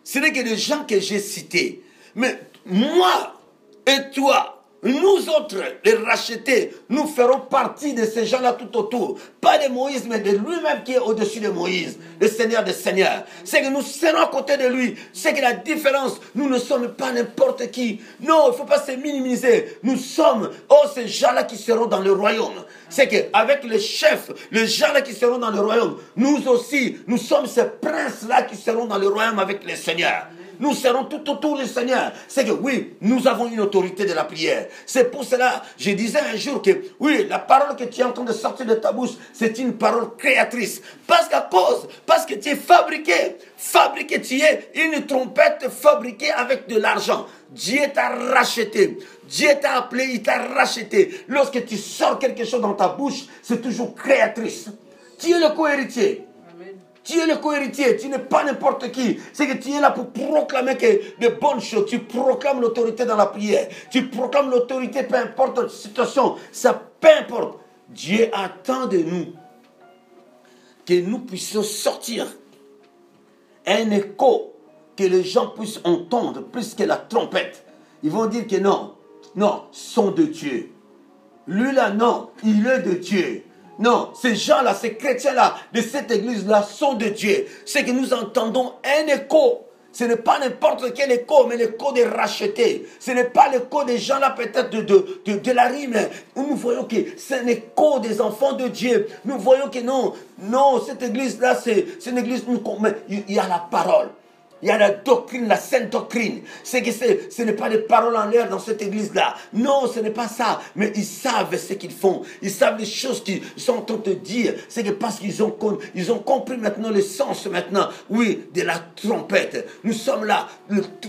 ce n'est que des gens que j'ai cités. Mais moi et toi, nous autres, les rachetés, nous ferons partie de ces gens-là tout autour. Pas de Moïse, mais de lui-même qui est au-dessus de Moïse, le Seigneur des Seigneurs. C'est que nous serons à côté de lui. C'est que la différence, nous ne sommes pas n'importe qui. Non, il ne faut pas se minimiser. Nous sommes, oh, ces gens-là qui seront dans le royaume. C'est qu'avec les chefs, les gens-là qui seront dans le royaume, nous aussi, nous sommes ces princes-là qui seront dans le royaume avec les Seigneurs nous serons tout autour du Seigneur. C'est que oui, nous avons une autorité de la prière. C'est pour cela, je disais un jour que oui, la parole que tu es en train de sortir de ta bouche, c'est une parole créatrice. Parce qu'à cause, parce que tu es fabriqué, fabriqué, tu es une trompette fabriquée avec de l'argent. Dieu t'a racheté. Dieu t'a appelé, il t'a racheté. Lorsque tu sors quelque chose dans ta bouche, c'est toujours créatrice. Tu es le co-héritier. Tu es le co-héritier, tu n'es pas n'importe qui. C'est que tu es là pour proclamer que de bonnes choses. Tu proclames l'autorité dans la prière. Tu proclames l'autorité, peu importe la situation. Ça, peu importe. Dieu attend de nous que nous puissions sortir un écho que les gens puissent entendre plus que la trompette. Ils vont dire que non, non, sont de Dieu. Lui là, non, il est de Dieu. Non, ces gens-là, ces chrétiens-là, de cette église-là sont de Dieu. C'est que nous entendons un écho. Ce n'est pas n'importe quel écho, mais l'écho des rachetés. Ce n'est pas l'écho des gens là peut-être de, de, de, la rime. Nous voyons que c'est un écho des enfants de Dieu. Nous voyons que non, non, cette église-là, c'est une église, il y a la parole. Il y a la doctrine, la sainte doctrine. C'est que ce n'est pas des paroles en l'air dans cette église-là. Non, ce n'est pas ça. Mais ils savent ce qu'ils font. Ils savent les choses qu'ils sont en train de dire. C'est que parce qu'ils ont, ils ont compris maintenant le sens maintenant, oui, de la trompette. Nous sommes là.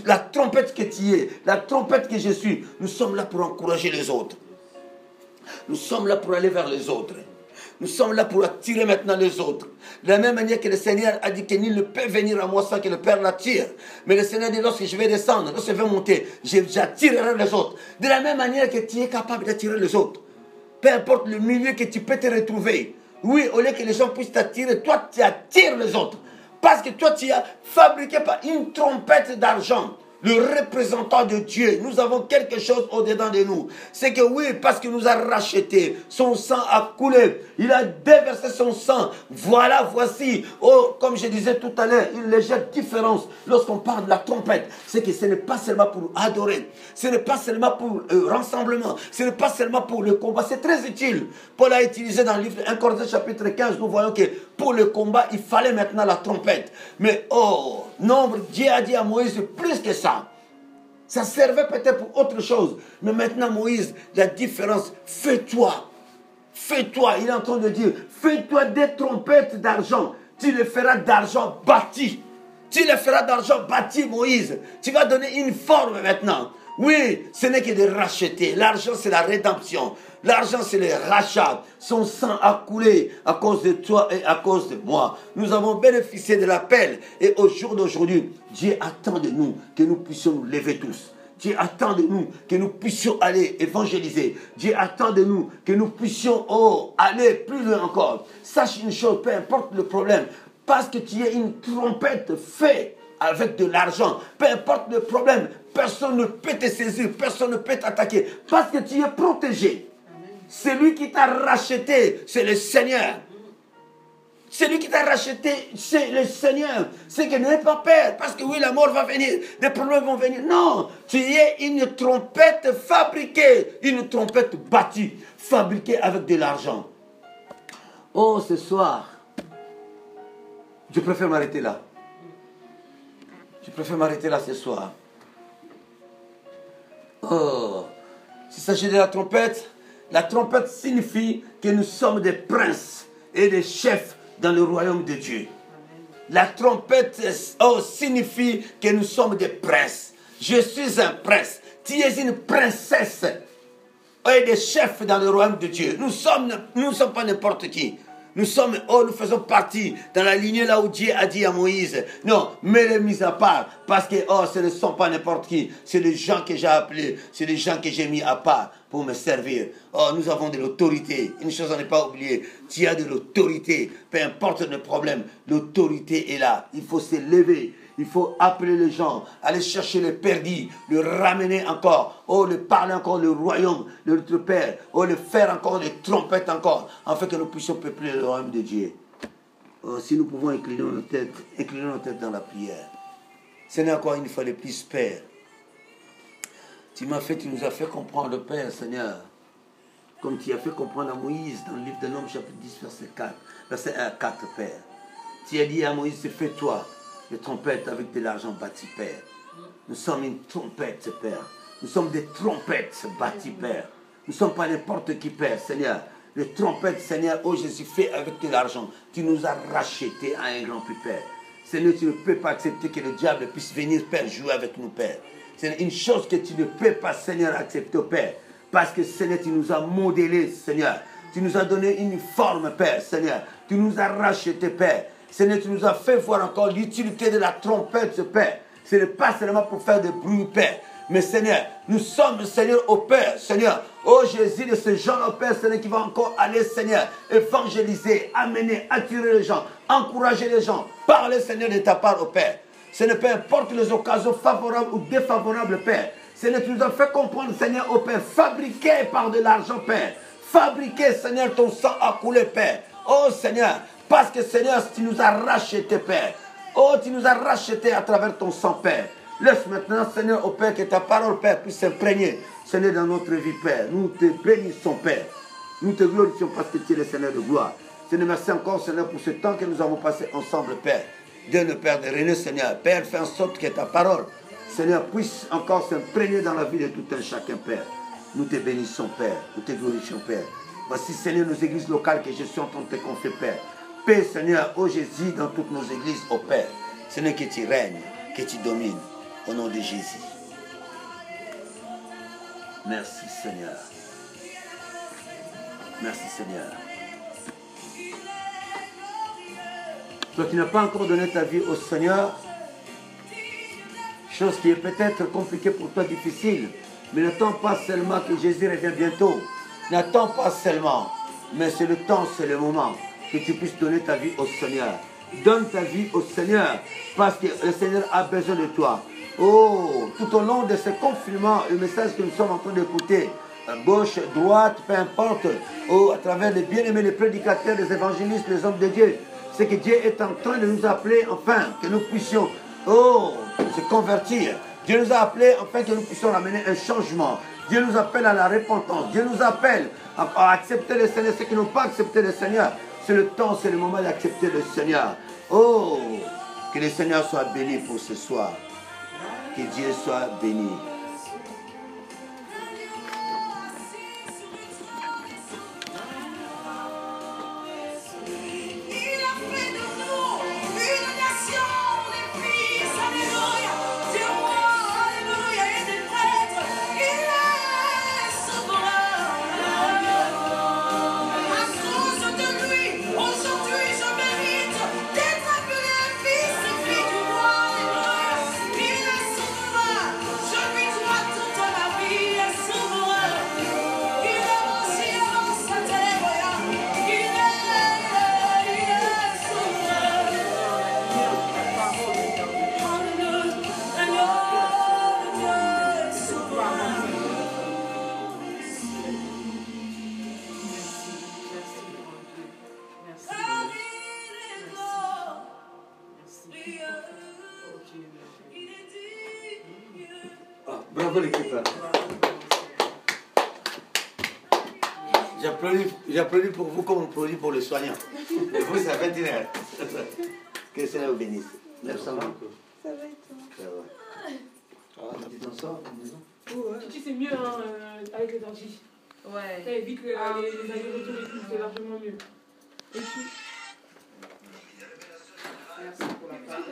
la trompette que tu es, la trompette que je suis, nous sommes là pour encourager les autres. Nous sommes là pour aller vers les autres. Nous sommes là pour attirer maintenant les autres. De la même manière que le Seigneur a dit que nul ne peut venir à moi sans que le Père l'attire. Mais le Seigneur dit lorsque je vais descendre, lorsque je vais monter, j'attirerai les autres. De la même manière que tu es capable d'attirer les autres. Peu importe le milieu que tu peux te retrouver. Oui, au lieu que les gens puissent t'attirer, toi tu attires les autres. Parce que toi tu as fabriqué par une trompette d'argent le représentant de Dieu. Nous avons quelque chose au-dedans de nous. C'est que oui, parce qu'il nous a rachetés, son sang a coulé. Il a déversé son sang. Voilà, voici, oh, comme je disais tout à l'heure, une légère différence lorsqu'on parle de la trompette. C'est que ce n'est pas seulement pour adorer. Ce n'est pas seulement pour euh, rassemblement. Ce n'est pas seulement pour le combat. C'est très utile. Paul a utilisé dans le livre 1 Corinthiens chapitre 15, nous voyons que pour le combat, il fallait maintenant la trompette. Mais oh, nombre, Dieu a dit à Moïse plus que ça. Ça servait peut-être pour autre chose. Mais maintenant, Moïse, la différence, fais-toi. Fais-toi. Il est en train de dire, fais-toi des trompettes d'argent. Tu les feras d'argent bâti. Tu les feras d'argent bâti, Moïse. Tu vas donner une forme maintenant. Oui, ce n'est que de racheter. L'argent, c'est la rédemption. L'argent, c'est le rachat. Son sang a coulé à cause de toi et à cause de moi. Nous avons bénéficié de l'appel. Et au jour d'aujourd'hui, Dieu attend de nous que nous puissions nous lever tous. Dieu attend de nous que nous puissions aller évangéliser. Dieu attend de nous que nous puissions oh, aller plus loin encore. Sache une chose, peu importe le problème, parce que tu es une trompette faite avec de l'argent, peu importe le problème, personne ne peut te saisir, personne ne peut t'attaquer, parce que tu es protégé. Celui qui t'a racheté, c'est le Seigneur. Celui qui t'a racheté, c'est le Seigneur. C'est que n'aie pas peur, parce que oui, la mort va venir, des problèmes vont venir. Non, tu es une trompette fabriquée, une trompette bâtie, fabriquée avec de l'argent. Oh, ce soir, je préfère m'arrêter là. Je préfère m'arrêter là ce soir. Oh, s'il s'agit de la trompette, la trompette signifie que nous sommes des princes et des chefs dans le royaume de Dieu. La trompette oh, signifie que nous sommes des princes. Je suis un prince. Tu es une princesse et des chefs dans le royaume de Dieu. Nous nous ne sommes pas n'importe qui. Nous sommes, oh, nous faisons partie dans la lignée là où Dieu a dit à Moïse, non, mets-les mis à part, parce que, oh, ce ne sont pas n'importe qui, c'est les gens que j'ai appelés, c'est les gens que j'ai mis à part pour me servir. Oh, nous avons de l'autorité. Une chose à ne pas oublier, tu as de l'autorité, peu importe le problème, l'autorité est là. Il faut se lever, Il faut appeler les gens, aller chercher les perdus, le ramener encore. Oh, le parler encore le royaume de notre Père. Oh, le faire encore des trompettes encore, afin que nous puissions peupler le royaume de Dieu. Oh, si nous pouvons incliner nos têtes, incliner nos têtes dans la prière. Seigneur, encore une fois de plus, Père. Tu m'as fait, tu nous as fait comprendre, Père, Seigneur, comme tu as fait comprendre à Moïse dans le livre de l'homme, chapitre 10, verset 4, verset 1 à 4, Père. Tu as dit à Moïse, fais-toi des trompettes avec de l'argent bâti, Père. Nous sommes une trompette, Père. Nous sommes des trompettes bâties, Père. Nous ne sommes pas n'importe qui, Père, Seigneur. Les trompettes, Seigneur, oh Jésus, fait avec de l'argent. Tu nous as rachetés à un grand prix, Père. Seigneur, tu ne peux pas accepter que le diable puisse venir, Père, jouer avec nous, Père. C'est une chose que tu ne peux pas, Seigneur, accepter, Père. Parce que, Seigneur, tu nous as modélés, Seigneur. Tu nous as donné une forme, Père, Seigneur. Tu nous as rachetés, Père. Seigneur, tu nous as fait voir encore l'utilité de la trompette, Père. Ce n'est pas seulement pour faire des bruits, Père. Mais Seigneur, nous sommes, Seigneur, au Père, Seigneur. Oh Jésus, de ce genre au Père, Seigneur, qui va encore aller, Seigneur, évangéliser, amener, attirer les gens, encourager les gens. Parler, Seigneur, de ta part au Père. Seigneur, peu importe les occasions favorables ou défavorables, Père. Seigneur, tu nous as fait comprendre, Seigneur, au Père, fabriqué par de l'argent, Père. Fabriqué, Seigneur, ton sang a coulé, Père. Oh Seigneur, parce que, Seigneur, tu nous as racheté, Père. Oh, tu nous as racheté à travers ton sang, Père. Laisse maintenant, Seigneur, au Père, que ta parole, Père, puisse s'imprégner, Seigneur, dans notre vie, Père. Nous te bénissons, Père. Nous te glorifions parce que tu es le Seigneur de gloire. Seigneur, merci encore, Seigneur, pour ce temps que nous avons passé ensemble, Père. Dieu ne Père de René, Seigneur. Père, fais en sorte que ta parole, Seigneur, puisse encore s'imprégner dans la vie de tout un chacun, Père. Nous te bénissons, Père. Nous te glorifions, Père. Voici, Seigneur, nos églises locales que je suis en train de te confier, Père. Paix, Seigneur, ô Jésus, dans toutes nos églises, ô Père. Seigneur, que tu règnes, que tu domines. Au nom de Jésus. Merci, Seigneur. Merci, Seigneur. Toi qui n'as pas encore donné ta vie au Seigneur, chose qui est peut-être compliquée pour toi, difficile, mais n'attends pas seulement que Jésus revienne bientôt. N'attends pas seulement, mais c'est le temps, c'est le moment que tu puisses donner ta vie au Seigneur. Donne ta vie au Seigneur parce que le Seigneur a besoin de toi. Oh, tout au long de ce confinement, le message que nous sommes en train d'écouter, gauche, droite, peu importe, oh, à travers les bien-aimés, les prédicateurs, les évangélistes, les hommes de Dieu, c'est que Dieu est en train de nous appeler, enfin, que nous puissions, oh, se convertir. Dieu nous a appelés, afin que nous puissions amener un changement. Dieu nous appelle à la repentance. Dieu nous appelle à, à accepter le Seigneur. Ceux qui n'ont pas accepté le Seigneur, c'est le temps, c'est le moment d'accepter le Seigneur. Oh, que le Seigneur soit béni pour ce soir. Que Dieu soit béni. Soignants. Et vous, ça fait une heure. Que le Seigneur vous bénisse. Merci. Ça va et toi Ça va. Ah, tu t'en sors Tu sais, c'est mieux hein, euh, avec les dentils. Ouais. Ça évite le- Ah, les, les allers-retours et tout, c'est largement mieux. Et puis, Merci pour la parole.